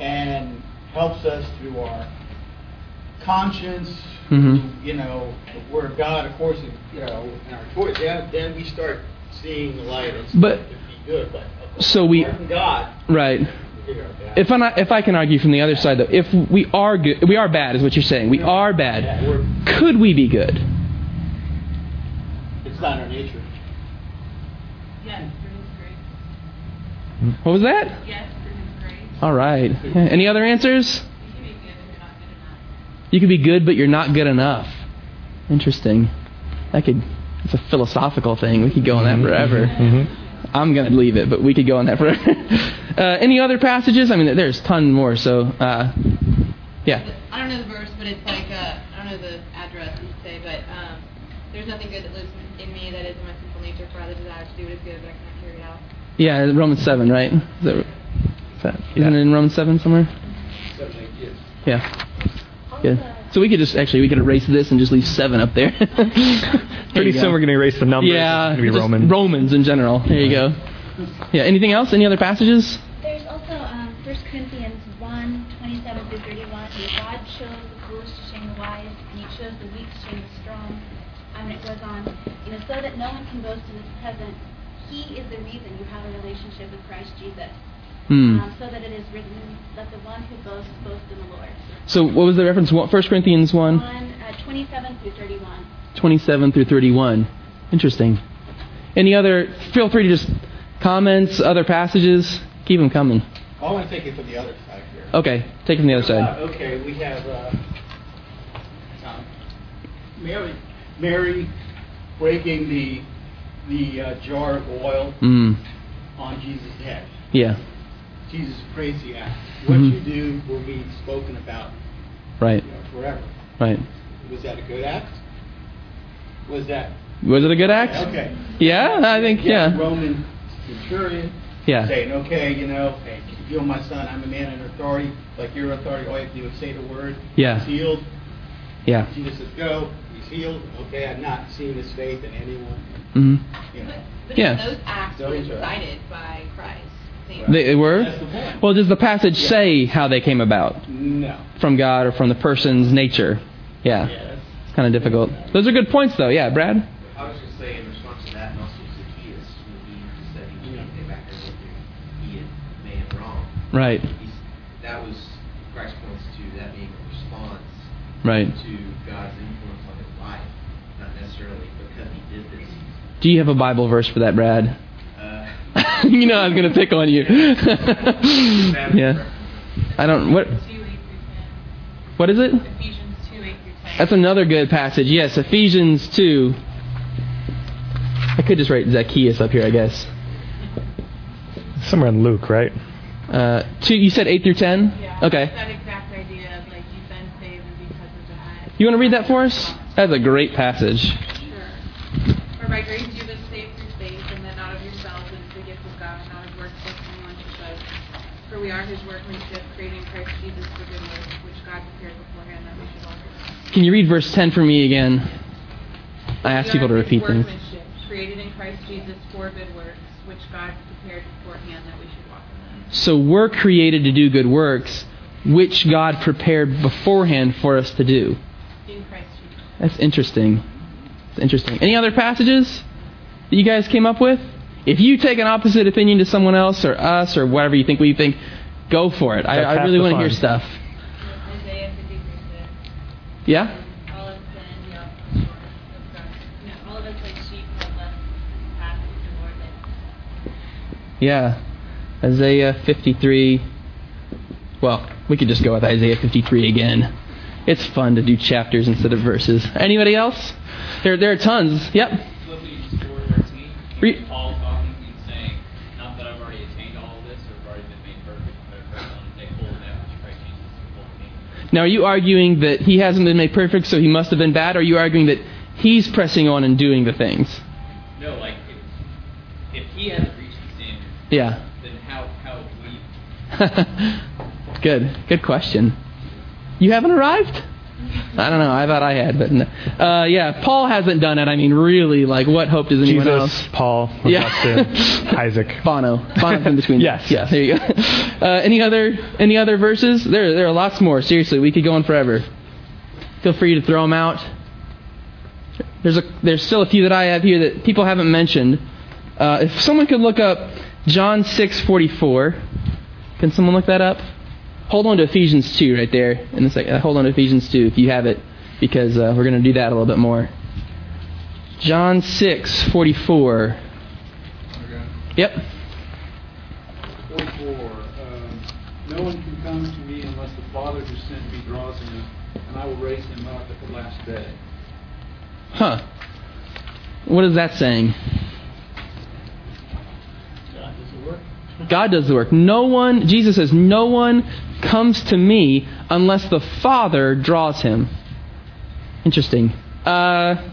and helps us through our conscience, Mhm. you know, the Word of God, of course, you know, and our choice, then, then we start seeing the light and But- to be good. But So we- God, Right. we are bad. If I not, if I can argue from the other side though, if we are good, we are bad, is what you're saying. We are bad. Could we be good? it's not our nature. Yes, grace. What was that? Yes, through His grace. All right. Any other answers? You can be good, but you're not good enough. Could be good, but you're not good enough. Interesting. That could. It's a philosophical thing. We could go on that forever. Mm-hmm. I'm gonna leave it, but we could go on that forever. [LAUGHS] uh, any other passages? I mean, there's a ton more. So, uh, yeah. I don't know the verse, but it's like uh, I don't know the address you say, but um, there's nothing good that lives in me that is in my sinful nature. For I the desire to do what is good, but I cannot carry it out. Yeah, Romans seven, right? Is that, is that, isn't it in Romans seven somewhere? Seven, eight, yes. Yeah. Good. So So we could just actually we could erase this and just leave seven up there. [LAUGHS] Pretty soon we're going to erase the numbers. Yeah, It's be just Roman. Romans in general. There you go. Yeah. Anything else? Any other passages? There's also um, 1 Corinthians 1, 27 through 31. God shows the foolish to shame the wise, and he shows the weak to shame the strong. Um, and it goes on, you know, so that no one can boast in this present. He is the reason you have a relationship with Christ Jesus. Hmm. Um, so that it is written, let the one who boasts boast in the Lord. So what was the reference? One- 1 Corinthians 1, 1, uh, 27 through 31. 27 through 31. Interesting. Any other? Feel free to just comments, other passages. Keep them coming. I want to take it from the other side here. Okay, take it from the other Uh, side. okay, we have uh, um, Mary, Mary breaking the the uh, jar of oil Mm. on Jesus' head. Yeah. Jesus prays the act. What Mhm. you do will be spoken about Right. you know, forever. Right. Was that a good act? Was that Was it a good act? okay? Yeah, I think You have yeah. Roman centurion Yeah. saying, okay, you know, hey, heal my son. I'm a man in authority, like your authority. All you have to do is say the word. Yeah. He's healed. Yeah. Jesus says, go. He's healed. Okay, I've not seen his faith in anyone. hmm You know. But, but Yeah. those acts were Those are- decided by Christ. They- They, they were. The. Well, does the passage Yeah. say how they came about No. from God or from the person's nature? Yeah. Yeah, It's kind of difficult. Those are good points, though. Yeah, Brad. I was going to say in response to that, and also Zacchaeus, when he said he was going to get back there he had made it wrong. Right. He's, that was, Christ points to that being a response Right. to God's influence on his life, not necessarily because he did this. Do you have a Bible verse for that, Brad? [LAUGHS] You know I was gonna pick on you. [LAUGHS] yeah. I don't. What? 2, 8 through 10. What is it? Ephesians 2, 8 through 10. That's another good passage. Yes, Ephesians two. I could just write Zacchaeus up here, I guess. Somewhere in Luke, right? Uh, two. You said eight through ten. Yeah. Okay. That exact idea of like you've been saved because of that. You want to read that for us? That's a great passage. Sure. For by grace you've been saved through faith, and that not of yourselves, it is the gift of God, not of works, lest anyone should boast. For we are His workmanship, created in Christ Jesus for good works, which God prepared beforehand that we should walk in. Can you read verse ten for me again? I asked people to repeat things. created in Christ Jesus for good works, which God prepared beforehand that we should walk in them. So we're created to do good works, which God prepared beforehand for us to do. In Christ Jesus. That's interesting. It's interesting. Any other passages that you guys came up with? If you take an opposite opinion to someone else or us or whatever you think we think, go for it. I, I really want to hear stuff. Isaiah 53 6. Yeah? All of sin, we all come short of God. You know, all of us like sheep have left the path of the Lord that Yeah. Isaiah 53. Well, we could just go with Isaiah 53 again. It's fun to do chapters instead of verses. Anybody else? There, there are tons. Yep. Philippians 4:13, Re- Paul talking and saying, "Not that I've already attained all of this or have already been made perfect, but I press on to take hold of that which Christ Jesus has hold me." Now, are you arguing that he hasn't been made perfect, so he must have been bad? Or are you arguing that he's pressing on and doing the things? No, like if, if he hasn't reached the standard, Yeah. then how how we [LAUGHS] Good. Good question. You haven't arrived? I don't know. I thought I had, but no. Uh, yeah, Paul hasn't done it. I mean, really, like, what hope does anyone Jesus, else? Paul, Yeah. [LAUGHS] Isaac. Bono. Bono's in between. [LAUGHS] Yes. Yeah. There you go. [LAUGHS] Uh, any other any other verses? There there are lots more. Seriously, we could go on forever. Feel free to throw them out. There's a there's still a few that I have here that people haven't mentioned. Uh, if someone could look up John six forty four, can someone look that up? Hold on to Ephesians two right there in a second. Uh, hold on to Ephesians two if you have it, because uh, we're going to do that a little bit more. John six forty four. Yep. 44, um, no one can come to me unless the Father who sent me draws him, and I will raise him up at the last day. Huh. What is that saying? God does the work. God does the work. No one, Jesus says, no one comes to me unless the Father draws him. Interesting. Uh,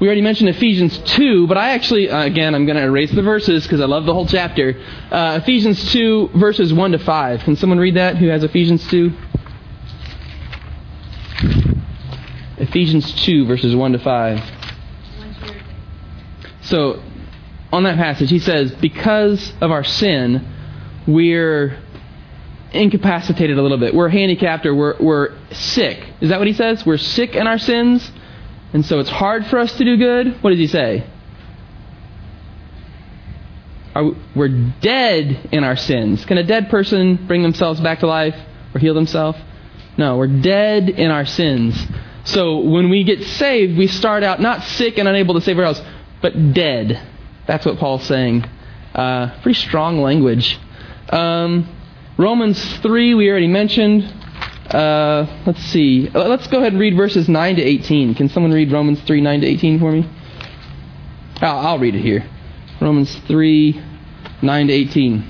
we already mentioned Ephesians 2, but I actually, uh, again, I'm going to erase the verses because I love the whole chapter. Uh, Ephesians 2, verses 1 to 5. Can someone read that who has Ephesians 2? Ephesians 2, verses 1 to 5. One, two, or six. So, on that passage, he says, because of our sin, we're incapacitated a little bit. We're handicapped or we're, we're sick. Is that what he says? We're sick in our sins, and so it's hard for us to do good. What does he say? Are we, we're dead in our sins. Can a dead person bring themselves back to life or heal themselves? No, we're dead in our sins. So when we get saved, we start out not sick and unable to save ourselves, but dead. That's what Paul's saying. Uh, pretty strong language. Um, Romans 3, we already mentioned. Uh, let's see. Uh, Let's go ahead and read verses 9 to 18. Can someone read Romans 3, 9 to 18 for me? I'll, I'll read it here. Romans 3, 9 to 18.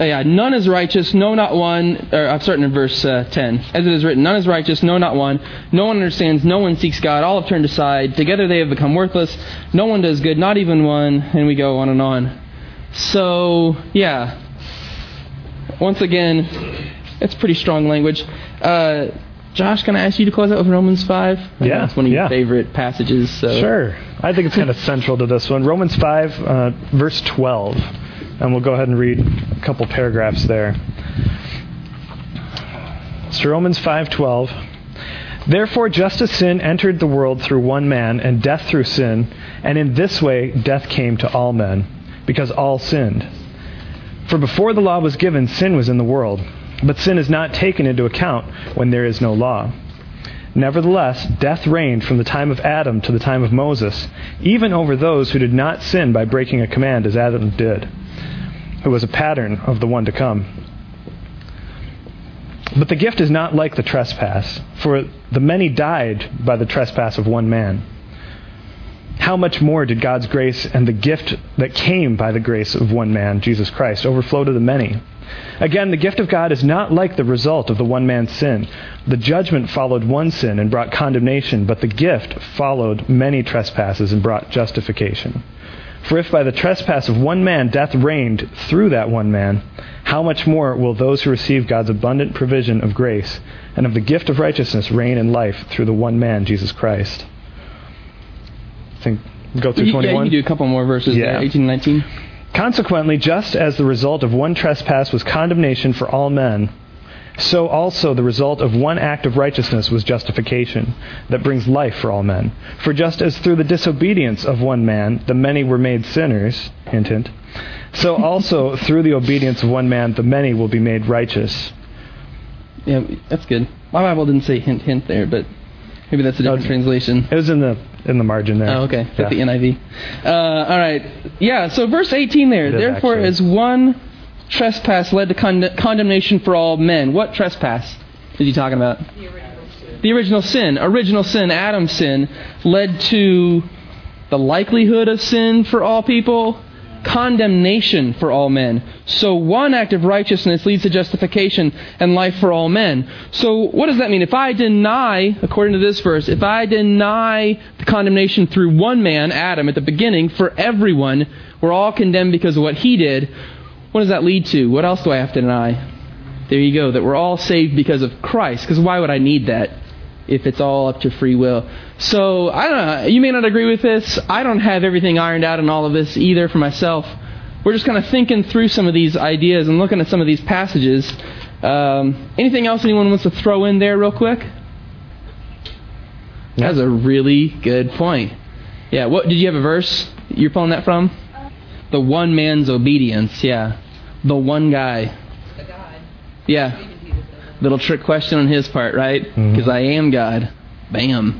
Oh, yeah, none is righteous, no, not one. Or I'm starting in verse uh, 10. As it is written, none is righteous, no, not one. No one understands, no one seeks God. All have turned aside. Together they have become worthless. No one does good, not even one. And we go on and on. So, yeah. Once again, it's pretty strong language. Uh, Josh, can I ask you to close out with Romans 5? Yeah, It's one of your yeah. favorite passages. So. Sure. I think it's kind of central to this one. Romans 5, uh, verse 12. And we'll go ahead and read a couple paragraphs there. So Romans 5:12. Therefore just as sin entered the world through one man and death through sin, and in this way death came to all men, because all sinned. For before the law was given sin was in the world, but sin is not taken into account when there is no law. Nevertheless, death reigned from the time of Adam to the time of Moses, even over those who did not sin by breaking a command as Adam did, who was a pattern of the one to come. But the gift is not like the trespass, for the many died by the trespass of one man. How much more did God's grace and the gift that came by the grace of one man, Jesus Christ, overflow to the many? Again, the gift of God is not like the result of the one man's sin. The judgment followed one sin and brought condemnation, but the gift followed many trespasses and brought justification. For if by the trespass of one man death reigned through that one man, how much more will those who receive God's abundant provision of grace and of the gift of righteousness reign in life through the one man, Jesus Christ? I think go through Y- 21. Yeah, you do a couple more verses Yeah. there, 18 and 19. Consequently, just as the result of one trespass was condemnation for all men, so also the result of one act of righteousness was justification, that brings life for all men. For just as through the disobedience of one man the many were made sinners, hint, hint, so [LAUGHS] also through the obedience of one man the many will be made righteous. Yeah, that's good. My Bible didn't say hint, hint there, but maybe that's a different Okay. translation. It was in the in the margin there. Oh, okay. at the NIV. Uh, all right. Yeah, so verse 18 there. Therefore, actually. as one trespass led to con- condemnation for all men. What trespass is he talking about? The original sin. The original sin. Original sin, Adam's sin, led to the likelihood of sin for all people, condemnation for all men. So one act of righteousness leads to justification and life for all men. So what does that mean? If I deny, according to this verse, if I deny the condemnation through one man, Adam, at the beginning, for everyone, we're all condemned because of what he did, what does that lead to? What else do I have to deny? There you go, that we're all saved because of Christ. Because why would I need that if it's all up to free will? So, I don't know. You may not agree with this. I don't have everything ironed out in all of this either for myself. We're just kind of thinking through some of these ideas and looking at some of these passages. Um, anything else anyone wants to throw in there, real quick? That's a really good point. Yeah, what did you have a verse you're pulling that from? The one man's obedience, yeah. The one guy. The God. Yeah. Even Jesus says Little trick question on his part, right? Because I am God. Bam.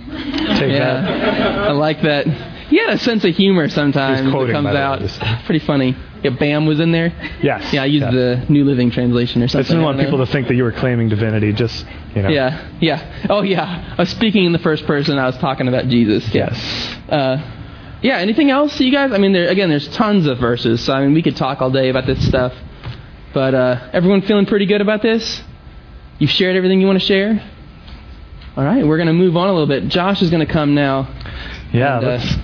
Take yeah. that. I like that. He had a sense of humor sometimes He's that comes the way, out. Pretty funny. Yeah, Bam was in there. Yes. Yeah, I used the New Living Translation or something. I just didn't want people know. to think that you were claiming divinity. Just you know. Yeah, yeah. Oh, yeah. I was speaking in the first person. I was talking about Jesus. Yeah. Yes. Uh, yeah. Anything else, you guys? I mean, there again, there's tons of verses. So I mean, we could talk all day about this stuff. But uh, everyone feeling pretty good about this? You've shared everything you want to share. All right, we're going to move on a little bit. Josh is going to come now. Yeah. And, uh, let's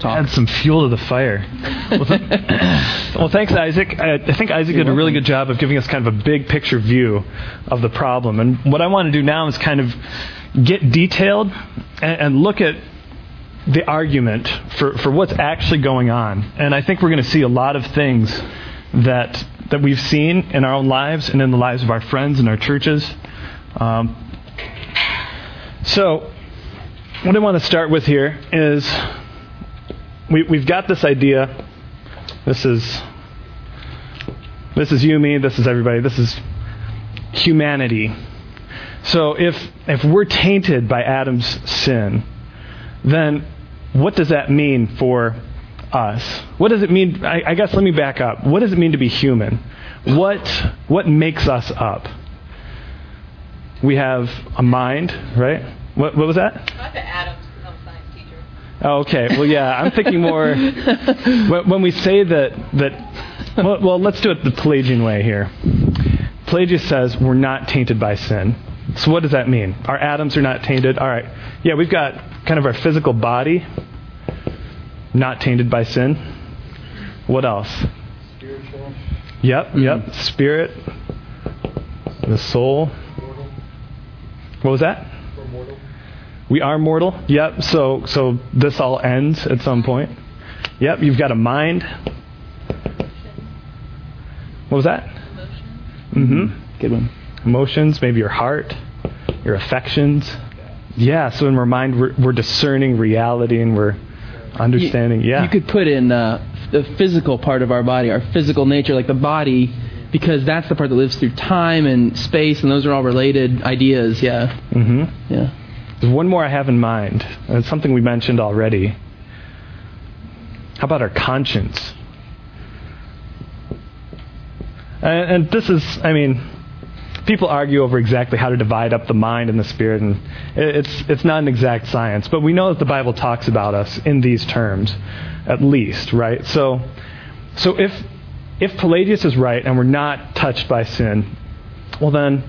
talk. add some fuel to the fire. Well, th- [LAUGHS] well thanks, Isaac. I, I think Isaac You're did a really welcome. good job of giving us kind of a big picture view of the problem. And what I want to do now is kind of get detailed and, and look at the argument for, for what's actually going on. And I think we're going to see a lot of things that that we've seen in our own lives and in the lives of our friends and our churches. Um, so, what I want to start with here is we, we've got this idea. This is this is you, me. This is everybody. This is humanity. So if if we're tainted by Adam's sin, then what does that mean for us? What does it mean? I, I guess let me back up. What does it mean to be human? What what makes us up? We have a mind, right? What what was that? I bet Adams, because I'm a science teacher. Oh, okay. Well, yeah, I'm thinking more [LAUGHS] when, when we say that that. Well, well, let's do it the Pelagian way here. Pelagius says we're not tainted by sin. So what does that mean? Our atoms are not tainted. All right. Yeah, we've got kind of our physical body not tainted by sin. What else? Spiritual, Yep, yep. Spirit, the soul. mortal, What was that? or mortal. We are mortal. Yep. So so this all ends at some point. Yep. You've got a mind. What was that? Mm-hmm. Good one. Emotions, maybe your heart, your affections. Yeah. So in our mind, we're, we're discerning reality and we're understanding. You, yeah. You could put in uh, the physical part of our body, our physical nature, like the body, because that's the part that lives through time and space, and those are all related ideas. Yeah. Mm-hmm. Yeah. There's one more I have in mind. It's something we mentioned already. How about our conscience? And, and this is, I mean, people argue over exactly how to divide up the mind and the spirit, and it's it's not an exact science. But we know that the Bible talks about us in these terms, at least, right? So, so if if Pelagius is right and we're not touched by sin, well then,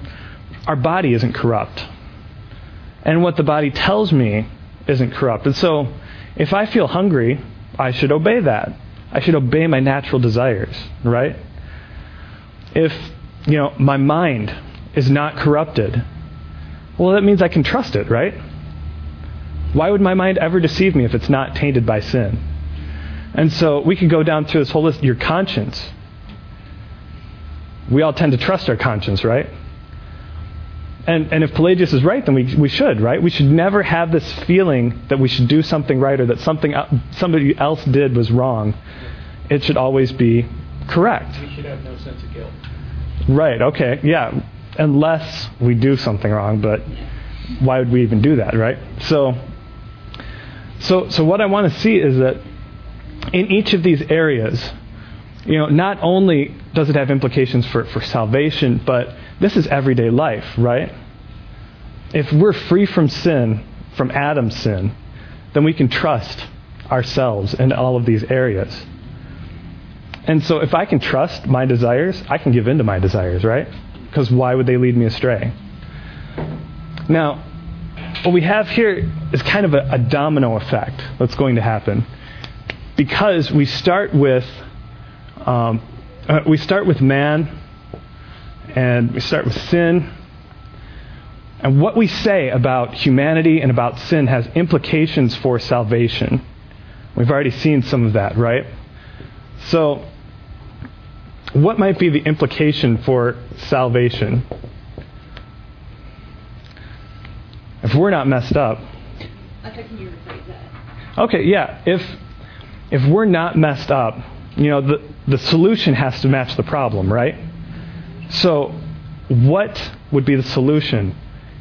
our body isn't corrupt and what the body tells me isn't corrupt. And so, if I feel hungry, I should obey that. I should obey my natural desires, right? If, you know, my mind is not corrupted, well, that means I can trust it, right? Why would my mind ever deceive me if it's not tainted by sin? And so we could go down through this whole list. Your conscience. We all tend to trust our conscience, right? And, and if Pelagius is right, then we, we should, right? We should never have this feeling that we should do something right or that something somebody else did was wrong. It should always be correct. We should have no sense of guilt. Right, okay, yeah. Unless we do something wrong, but why would we even do that, right? So, so, so what I want to see is that in each of these areas, you know, not only does it have implications for, for salvation, but this is everyday life, right? If we're free from sin, from Adam's sin, then we can trust ourselves in all of these areas. And so if I can trust my desires, I can give in to my desires, right? Because why would they lead me astray? Now, what we have here is kind of a, a domino effect that's going to happen. Because we start with um, uh, we start with man, and we start with sin. And what we say about humanity and about sin has implications for salvation. We've already seen some of that, right? So, what might be the implication for salvation? If we're not messed up, I think you rephrase that. Okay, yeah. If if we're not messed up, you know, the the solution has to match the problem, right? So, what would be the solution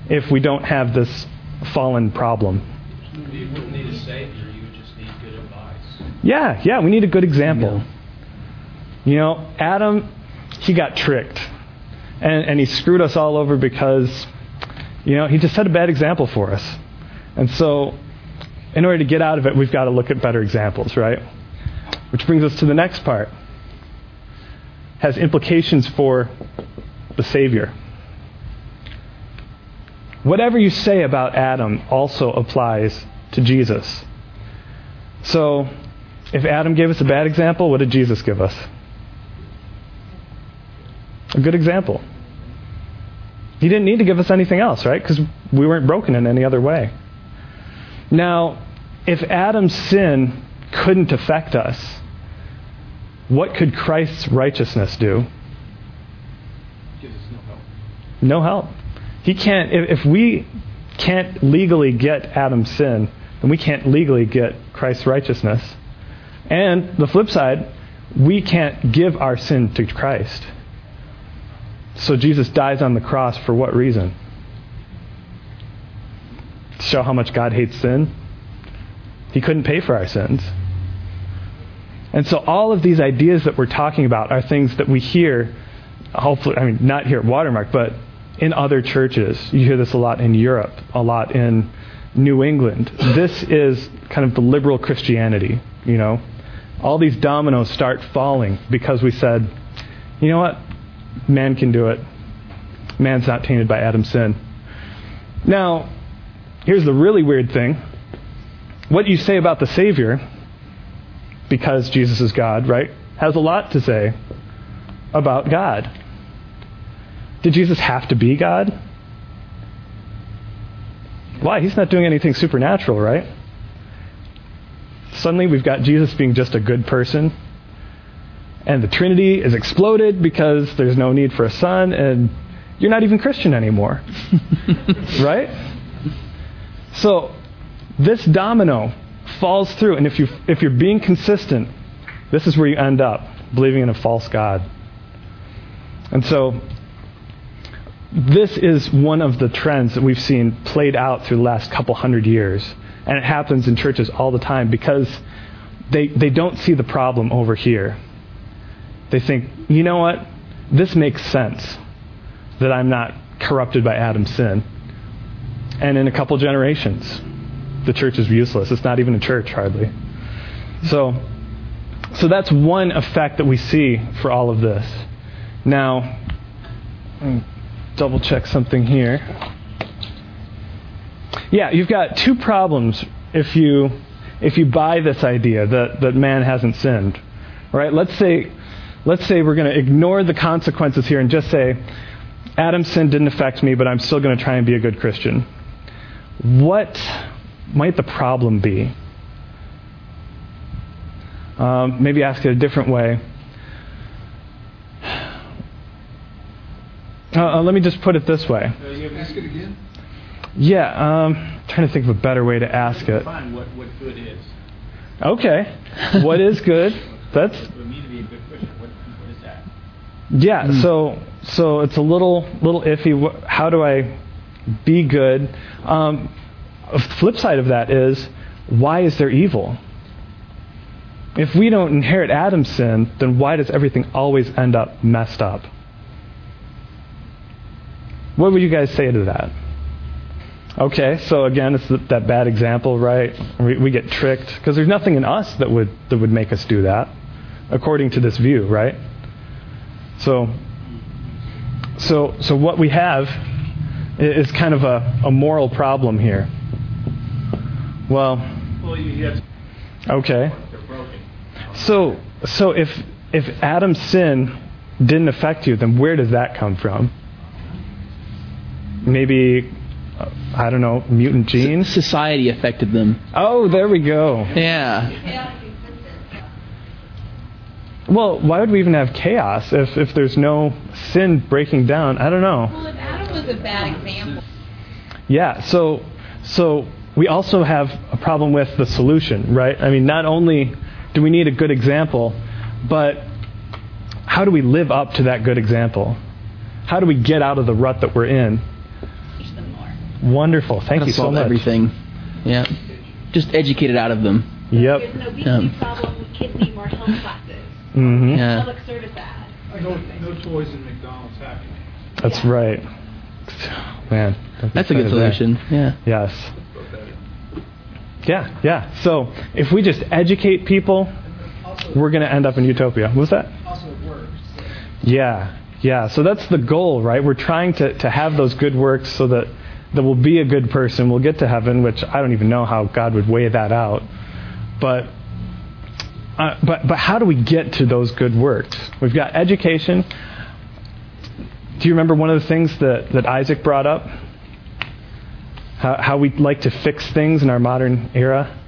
if we don't have this fallen problem? You wouldn't need a savior, you would just need good advice. Yeah, yeah, we need a good example. You know, Adam, he got tricked. And, and he screwed us all over because, you know, he just set a bad example for us. And so, in order to get out of it, we've got to look at better examples, right? Which brings us to the next part. Has implications for the Savior. Whatever you say about Adam also applies to Jesus. So, if Adam gave us a bad example, what did Jesus give us? A good example. He didn't need to give us anything else, right? Because we weren't broken in any other way. Now, if Adam's sin couldn't affect us, what could Christ's righteousness do? Gives us no help. No help. He can't, if, if we can't legally get Adam's sin, then we can't legally get Christ's righteousness. And the flip side, we can't give our sin to Christ. So Jesus dies on the cross for what reason? To show how much God hates sin? He couldn't pay for our sins. And so all of these ideas that we're talking about are things that we hear, hopefully, I mean, not here at Watermark, but in other churches. You hear this a lot in Europe, a lot in New England. This is kind of the liberal Christianity, you know. All these dominoes start falling because we said, you know what? Man can do it. Man's not tainted by Adam's sin. Now, here's the really weird thing. What you say about the Savior, because Jesus is God, right, has a lot to say about God. Did Jesus have to be God? Why? He's not doing anything supernatural, right? Suddenly we've got Jesus being just a good person. And the Trinity is exploded because there's no need for a son, and you're not even Christian anymore. [LAUGHS] right? So this domino falls through, and if you if you're being consistent, this is where you end up, believing in a false God. And so this is one of the trends that we've seen played out through the last couple hundred years. And it happens in churches all the time because they, they don't see the problem over here. They think, you know what? This makes sense that I'm not corrupted by Adam's sin. And in a couple generations, the church is useless. It's not even a church, hardly. So, so that's one effect that we see for all of this. Now, double check something here. Yeah, you've got two problems if you if you buy this idea that, that man hasn't sinned. Right? Let's say let's say we're going to ignore the consequences here and just say Adam's sin didn't affect me, but I'm still going to try and be a good Christian. What might the problem be? Um, maybe ask it a different way. Uh, uh, let me just put it this way. Uh, ask it again? Yeah, um, trying to think of a better way to ask it. Define what, what good is. Okay, what is good? [LAUGHS] That's For me to be a good Christian, what, what is that? Yeah. So so it's a little little iffy. How do I be good? Um, a flip side of that is why is there evil? If we don't inherit Adam's sin, then why does everything always end up messed up? What would you guys say to that? Okay, so again, it's th- that bad example, right? We, we get tricked because there's nothing in us that would that would make us do that, according to this view, right? So, so, so what we have is kind of a, a moral problem here. Well, Well, you, you have, okay. So, so if if Adam's sin didn't affect you, then where does that come from? Maybe, uh, I don't know, mutant genes. Society affected them. Oh, there we go. Yeah. Well, why would we even have chaos if if there's no sin breaking down? I don't know. Well, if Adam was a bad example, Yeah, so so we also have a problem with the solution, right? I mean, not only do we need a good example, but how do we live up to that good example? How do we get out of the rut that we're in? Teach them more. Wonderful. Thank you so solve much. everything. Yeah. Just educate it out of them. Yep. There's an obesity Um, problem. Kids need more health classes. Hmm Yeah. Public service ad No, no toys in McDonald's happy. That's Yeah. right. Man, That's a good excited there. solution. Yeah. Yes. Yeah, yeah. So if we just educate people, we're going to end up in utopia. What's that? Also it works. Yeah, yeah. So that's the goal, right? We're trying to, to have those good works so that, that we'll be a good person. We'll get to heaven, which I don't even know how God would weigh that out. but uh, but but how do we get to those good works? We've got education. Do you remember one of the things that, that Isaac brought up? How, how we like to fix things in our modern era?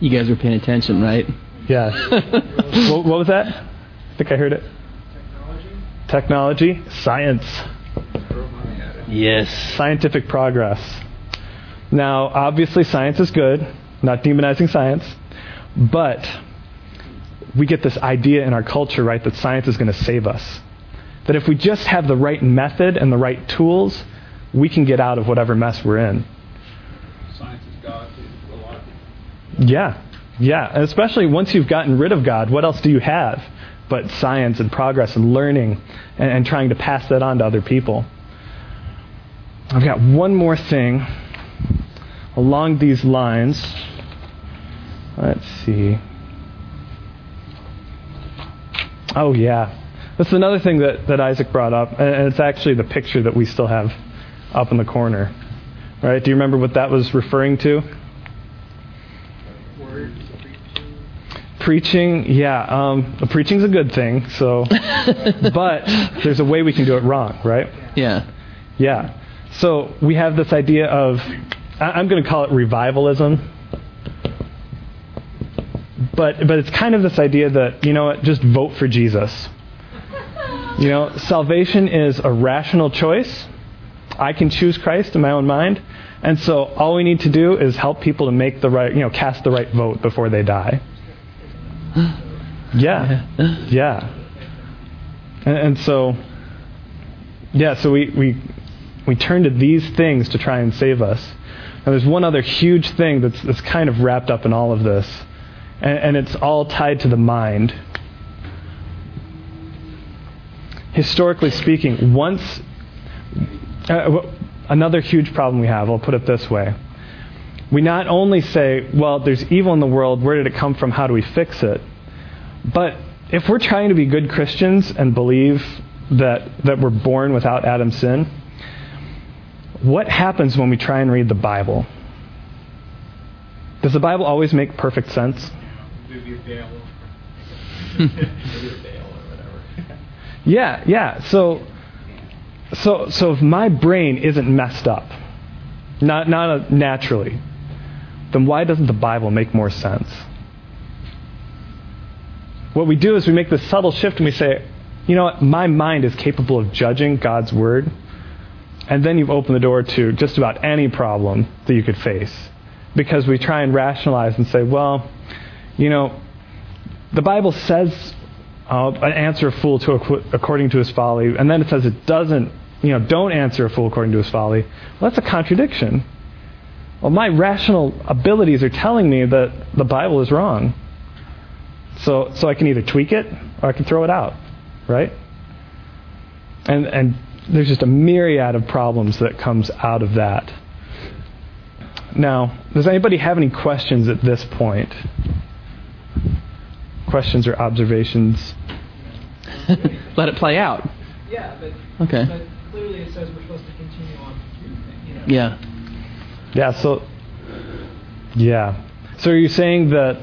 You guys were paying attention, right? Yes. [LAUGHS] what, what was that? I think I heard it. Technology. Technology. Science. Yes. Scientific progress. Now, obviously, science is good, not demonizing science, but we get this idea in our culture, right, that science is going to save us. That if we just have the right method and the right tools, we can get out of whatever mess we're in. Science is God to a lot of people. Yeah, yeah. And especially once you've gotten rid of God, what else do you have but science and progress and learning and, and trying to pass that on to other people? I've got one more thing along these lines. Let's see. Oh, yeah. That's another thing that, that Isaac brought up, and it's actually the picture that we still have up in the corner. Right? Do you remember what that was referring to? Preaching. Preaching, yeah. Um, preaching's a good thing, so. [LAUGHS] but there's a way we can do it wrong, right? Yeah. Yeah. So we have this idea of, I'm going to call it revivalism. But, but it's kind of this idea that, you know what, just vote for Jesus. You know, salvation is a rational choice. I can choose Christ in my own mind. And so all we need to do is help people to make the right, you know, cast the right vote before they die. Yeah. Yeah. And, and so, yeah, so we, we, we turn to these things to try and save us. And there's one other huge thing that's, that's kind of wrapped up in all of this, and, and it's all tied to the mind. Historically speaking, once. Uh, another huge problem we have, I'll put it this way. We not only say, well, there's evil in the world, where did it come from, how do we fix it? But if we're trying to be good Christians and believe that, that we're born without Adam's sin, what happens when we try and read the Bible? Does the Bible always make perfect sense? Maybe a veil. Maybe [LAUGHS] a veil or whatever. [LAUGHS] Yeah, yeah. So, so, so if my brain isn't messed up, not not naturally, then why doesn't the Bible make more sense? What we do is we make this subtle shift and we say, you know what, my mind is capable of judging God's word, and then you've opened the door to just about any problem that you could face, because we try and rationalize and say, well, you know, the Bible says uh, answer a fool to according to his folly, and then it says it doesn't, you know, don't answer a fool according to his folly. Well, that's a contradiction. Well, my rational abilities are telling me that the Bible is wrong. So, so I can either tweak it or I can throw it out, right? And and there's just a myriad of problems that comes out of that. Now, does anybody have any questions at this point? Questions or observations? [LAUGHS] Let it play out. Yeah, but, Okay. but clearly it says we're supposed to continue on to do things, you know. Yeah. Yeah, so yeah. So are you saying that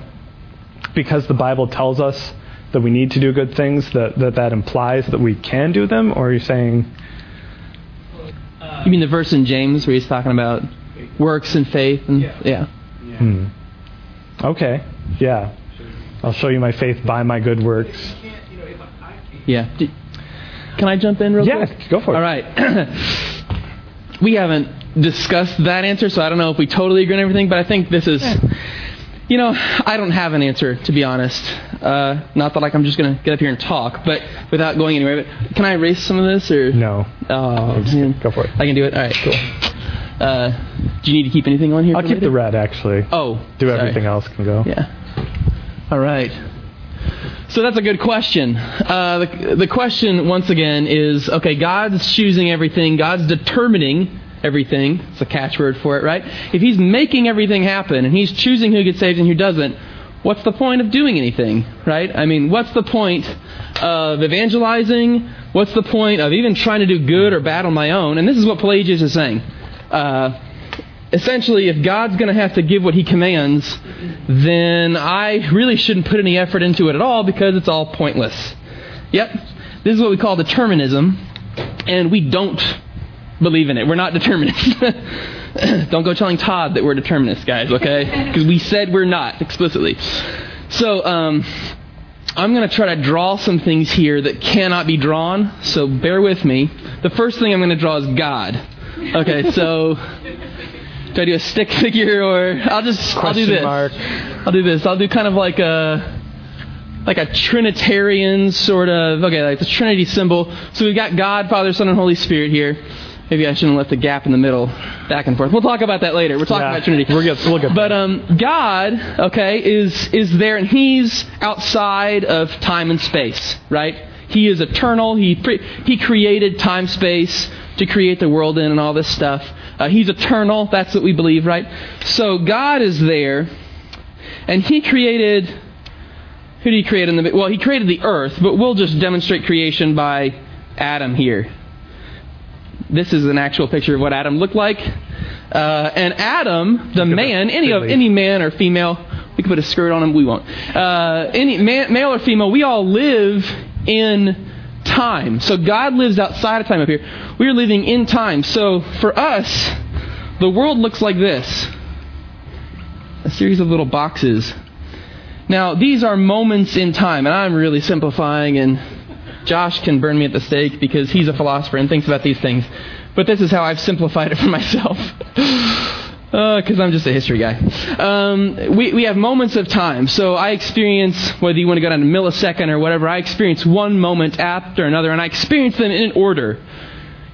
because the Bible tells us that we need to do good things that that, that implies that we can do them or are you saying Uh, You mean the verse in James where he's talking about works and faith and Yeah. yeah. hmm. Okay. Yeah. I'll show you my faith by my good works. You can't, you know, if I, I can't. Yeah. Can I jump in real Yeah, quick? go for it. All right. [CLEARS THROAT] we haven't discussed that answer, so I don't know if we totally agree on everything, but I think this is. You know, I don't have an answer, to be honest. Uh, not that like I'm just going to get up here and talk, but without going anywhere. But can I erase some of this, or No. Oh, man. Go for it. I can do it. All right, cool. Uh, do you need to keep anything on here? I'll keep later? the red actually. Oh, Do sorry. everything else can go. Yeah. All right. So that's a good question. Uh, the, the question, once again, is okay, God's choosing everything, God's determining everything. It's a catchword for it, right? If He's making everything happen and He's choosing who gets saved and who doesn't, what's the point of doing anything, right? I mean, what's the point of evangelizing? What's the point of even trying to do good or bad on my own? And this is what Pelagius is saying. Uh, essentially, if God's going to have to give what He commands, then I really shouldn't put any effort into it at all because it's all pointless. Yep, this is what we call determinism, and we don't believe in it. We're not determinists. [LAUGHS] don't go telling Todd that we're determinists, guys, okay? [LAUGHS] Because we said we're not explicitly. So, um, I'm going to try to draw some things here that cannot be drawn, so bear with me. The first thing I'm going to draw is God. Okay, so [LAUGHS] do I do a stick [LAUGHS] figure or I'll just I'll do this. mark. I'll do this. I'll do kind of like a like a Trinitarian sort of okay, like the Trinity symbol. So we've got God, Father, Son, and Holy Spirit here. Maybe I shouldn't have left the gap in the middle, back and forth. We'll talk about that later. We're talking Yeah, about Trinity. We're good. we'll get but um, God, okay, is is there, and He's outside of time and space, right? He is eternal. He pre- He created time, space to create the world in, and all this stuff. Uh, he's eternal. That's what we believe, right? So God is there, and He created. Who did He create in the? Well, He created the earth, but we'll just demonstrate creation by Adam here. This is an actual picture of what Adam looked like. Uh, and Adam, the man, any of any man or female, we can put a skirt on him. We won't. Uh, any man, male or female, we all live in time. So God lives outside of time up here. We are living in time. So for us, the world looks like this: a series of little boxes. Now these are moments in time, and I'm really simplifying and Josh can burn me at the stake because he's a philosopher and thinks about these things. But this is how I've simplified it for [LAUGHS] myself. Because I'm just a history guy. Um, we, we have moments of time. So I experience, whether you want to go down to millisecond or whatever, I experience one moment after another, and I experience them in order.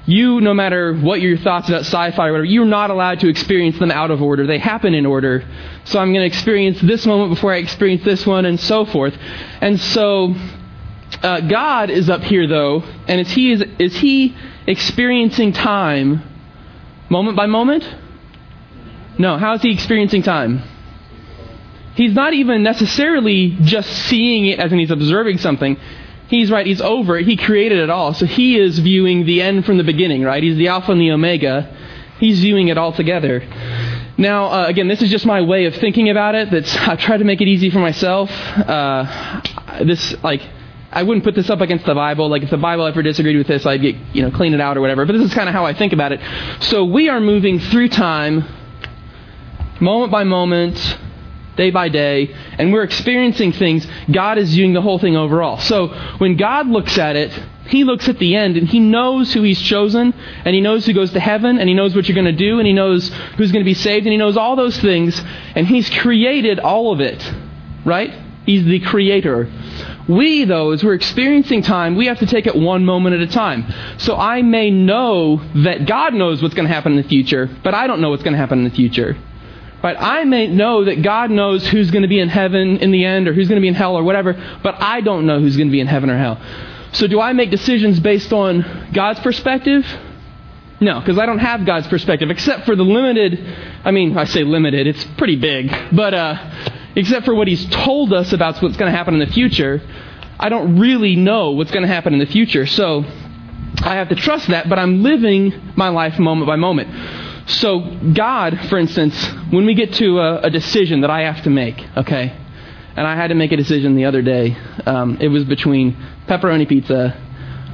You, no matter what your thoughts about sci fi or whatever, you're not allowed to experience them out of order. They happen in order. So I'm going to experience this moment before I experience this one, and so forth. And so uh, God is up here though, and is he is, is he experiencing time moment by moment? No. How is he experiencing time? He's not even necessarily just seeing it as in he's observing something. He's right. He's over it. He created it all, so he is viewing the end from the beginning. Right. He's the Alpha and the Omega. He's viewing it all together. Now, uh, again, this is just my way of thinking about it. That's I've tried to make it easy for myself. Uh, this like I wouldn't put this up against the Bible. Like if the Bible ever disagreed with this, I'd get you know clean it out or whatever. But this is kind of how I think about it. So we are moving through time, moment by moment, day by day, and we're experiencing things. God is viewing the whole thing overall. So when God looks at it, He looks at the end and He knows who He's chosen, and He knows who goes to heaven, and He knows what you're going to do, and He knows who's going to be saved, and He knows all those things, and He's created all of it. Right? He's the creator. We, though, as we're experiencing time, we have to take it one moment at a time. So I may know that God knows what's going to happen in the future, but I don't know what's going to happen in the future. I may know that God knows who's going to be in heaven in the end or who's going to be in hell or whatever, but I don't know who's going to be in heaven or hell. So do I make decisions based on God's perspective? No, because I don't have God's perspective, except for the limited, I mean, I say limited, it's pretty big, but uh, except for what He's told us about what's going to happen in the future, I don't really know what's going to happen in the future. So I have to trust that, but I'm living my life moment by moment. So, God, for instance, when we get to a, a decision that I have to make, okay, and I had to make a decision the other day, um, it was between pepperoni pizza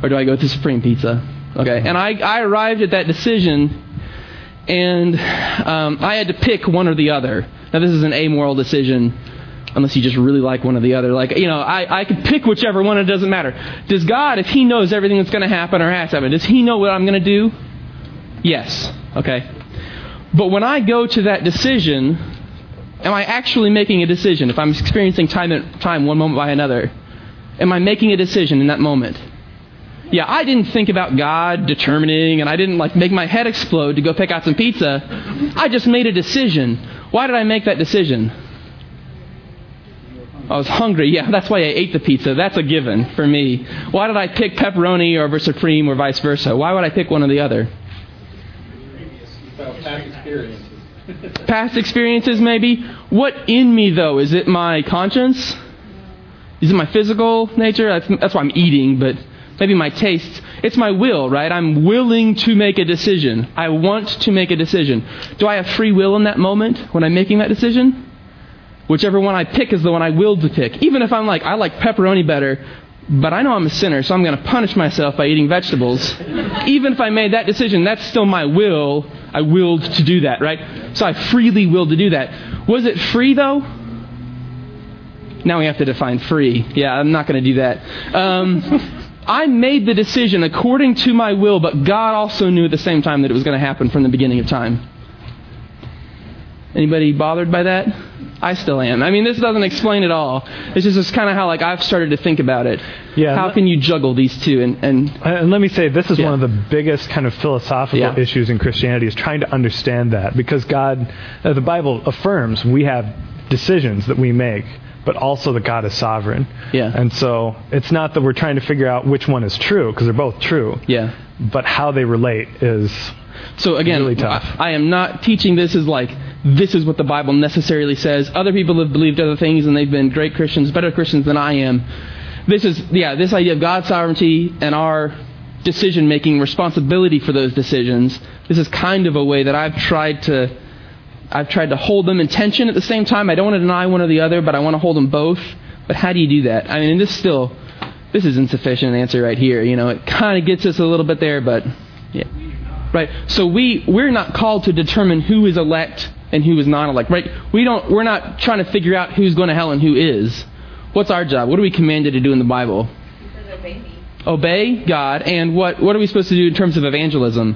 or do I go to Supreme Pizza? Okay, and I, I arrived at that decision, and um, I had to pick one or the other. Now, this is an amoral decision, unless you just really like one or the other. Like, you know, I, I could pick whichever one, it doesn't matter. Does God, if He knows everything that's going to happen or has to happen, does He know what I'm going to do? Yes. Okay. But when I go to that decision, am I actually making a decision? If I'm experiencing time, time one moment by another, am I making a decision in that moment? Yeah, I didn't think about God determining, and I didn't like make my head explode to go pick out some pizza. I just made a decision. Why did I make that decision? I was hungry. Yeah, that's why I ate the pizza. That's a given for me. Why did I pick pepperoni over supreme or vice versa? Why would I pick one or the other? Past experiences. Past experiences, maybe. What in me, though? Is it my conscience? Is it my physical nature? That's, that's why I'm eating, but maybe my tastes. It's my will, right? I'm willing to make a decision. I want to make a decision. Do I have free will in that moment when I'm making that decision? Whichever one I pick is the one I willed to pick. Even if I'm like, I like pepperoni better, but I know I'm a sinner, so I'm going to punish myself by eating vegetables. Even if I made that decision, that's still my will. I willed to do that, right? So I freely willed to do that. Was it free, though? Now we have to define free. Yeah, I'm not going to do that. Um, [LAUGHS] I made the decision according to my will, but God also knew at the same time that it was going to happen from the beginning of time. Anybody bothered by that? I still am. I mean, this doesn't explain it all. It's just, just kind of how like I've started to think about it. Yeah. How can you juggle these two? And, and And let me say, this is Yeah. one of the biggest kind of philosophical Yeah. issues in Christianity is trying to understand that because God, uh, the Bible affirms we have decisions that we make, but also that God is sovereign. Yeah. And so it's not that we're trying to figure out which one is true because they're both true, yeah. but how they relate is So again, Really tough. I, I am not teaching this as like this is what the Bible necessarily says. Other people have believed other things and they've been great Christians, better Christians than I am. This is yeah, this idea of God's sovereignty and our decision making responsibility for those decisions. This is kind of a way that I've tried to I've tried to hold them in tension at the same time. I don't want to deny one or the other, but I want to hold them both. But how do you do that? I mean, and this still this is insufficient answer right here. You know, it kind of gets us a little bit there, but yeah. Right. So we we're not called to determine who is elect and who is not elect. Right. We don't. We're not trying to figure out who's going to hell and who is. What's our job? What are we commanded to do in the Bible? Obey. Obey God. And what what are we supposed to do in terms of evangelism?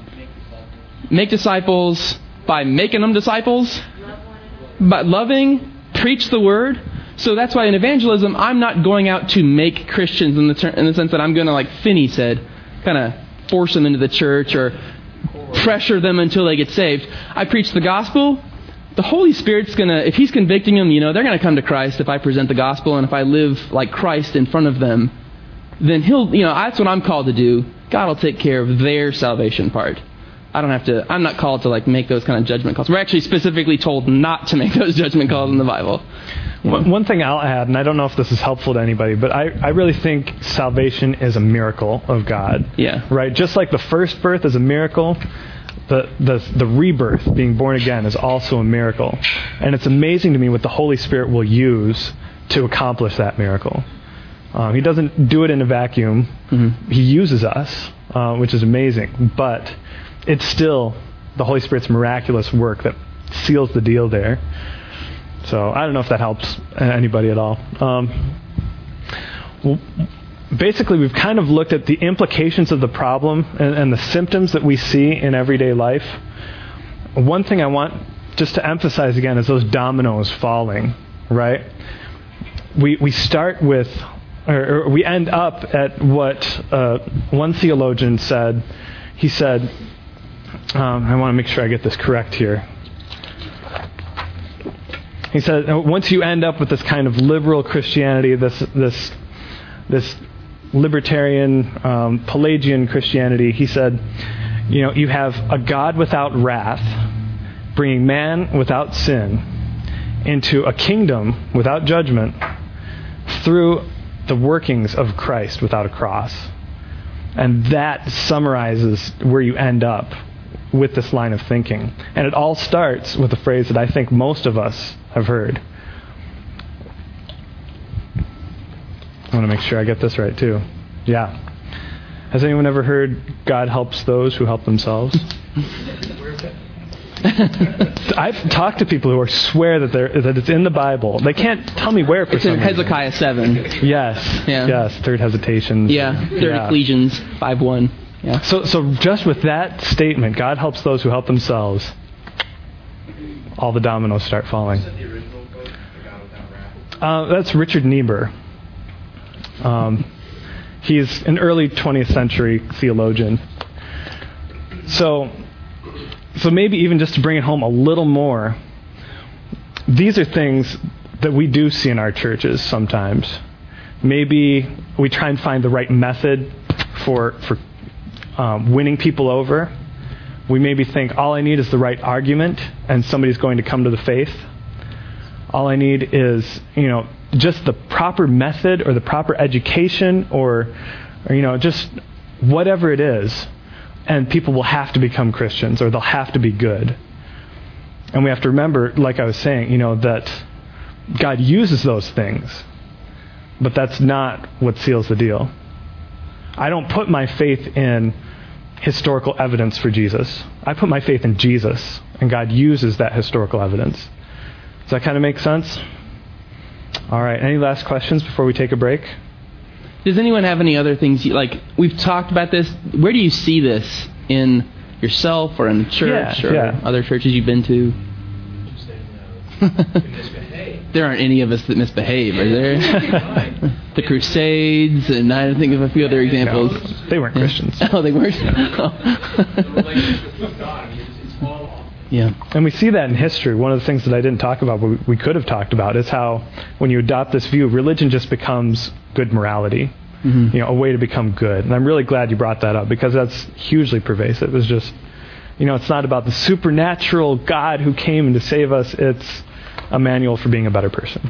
Make disciples by making them disciples, Love by loving, preach the word. So that's why in evangelism, I'm not going out to make Christians in the ter- in the sense that I'm going to, like Finney said, kind of force them into the church or pressure them until they get saved. I preach the gospel. The Holy Spirit's going to, if He's convicting them, you know, they're going to come to Christ if I present the gospel and if I live like Christ in front of them. Then He'll, you know, that's what I'm called to do. God will take care of their salvation part. I don't have to, I'm not called to like make those kind of judgment calls. We're actually specifically told not to make [LAUGHS] those judgment calls in the Bible. One one thing I'll add, and I don't know if this is helpful to anybody, but I, I really think salvation is a miracle of God. Yeah. Right? Just like the first birth is a miracle, the, the, the rebirth, being born again, is also a miracle. And it's amazing to me what the Holy Spirit will use to accomplish that miracle. Um, he doesn't do it in a vacuum, Mhm. He uses us, uh, which is amazing, but it's still the Holy Spirit's miraculous work that seals the deal there. So I don't know if that helps anybody at all. Um, basically, we've kind of looked at the implications of the problem and, and the symptoms that we see in everyday life. One thing I want just to emphasize again is those dominoes falling, right? We, we start with, or, or we end up at what uh, one theologian said. He said, um, I want to make sure I get this correct here. He said, once you end up with this kind of liberal Christianity, this this this libertarian um, Pelagian Christianity, he said, you know, you have a God without wrath, bringing man without sin into a kingdom without judgment through the workings of Christ without a cross. And that summarizes where you end up with this line of thinking. And it all starts with a phrase that I think most of us have heard. Want to make sure I get this right, too. Yeah. Has anyone ever heard God helps those who help themselves? [LAUGHS] [LAUGHS] I've talked to people who are swear that they're, that it's in the Bible. They can't tell me where for It's in some reason. Hezekiah 7. Yes. Yeah. Yes. Third hesitations. Yeah, Third Yeah. Ecclesians 5 1. Yeah. So, so just with that statement, God helps those who help themselves. All the dominoes start falling. the original book, The God Without Wrath? Uh, that's Richard Niebuhr. Um, he's an early 20th century theologian. So, so maybe even just to bring it home a little more, these are things that we do see in our churches sometimes. Maybe we try and find the right method for for um, winning people over. We maybe think all I need is the right argument, and somebody's going to come to the faith. All I need is, you know, just the proper method or the proper education or, or you know, just whatever it is, and people will have to become Christians or they'll have to be good. And we have to remember, like I was saying, you know, that God uses those things, but that's not what seals the deal. I don't put my faith in historical evidence for Jesus. I put my faith in Jesus, and God uses that historical evidence. Does that kind of make sense? All right. Any last questions before we take a break? Does anyone have any other things you, like we've talked about this? Where do you see this in yourself or in the church Yeah, or yeah. other churches you've been to? there aren't any of us that misbehave, are there? [LAUGHS] the Crusades, and I think of a few other examples. No, they weren't Christians. [LAUGHS] Oh, they weren't. [LAUGHS] yeah. And we see that in history. One of the things that I didn't talk about, but we- could have talked about, is how when you adopt this view, religion just becomes good morality. Mhm. You know, a way to become good. And I'm really glad you brought that up because that's hugely pervasive. It's just, you know, it's not about the supernatural God who came to save us. It's a manual for being a better person.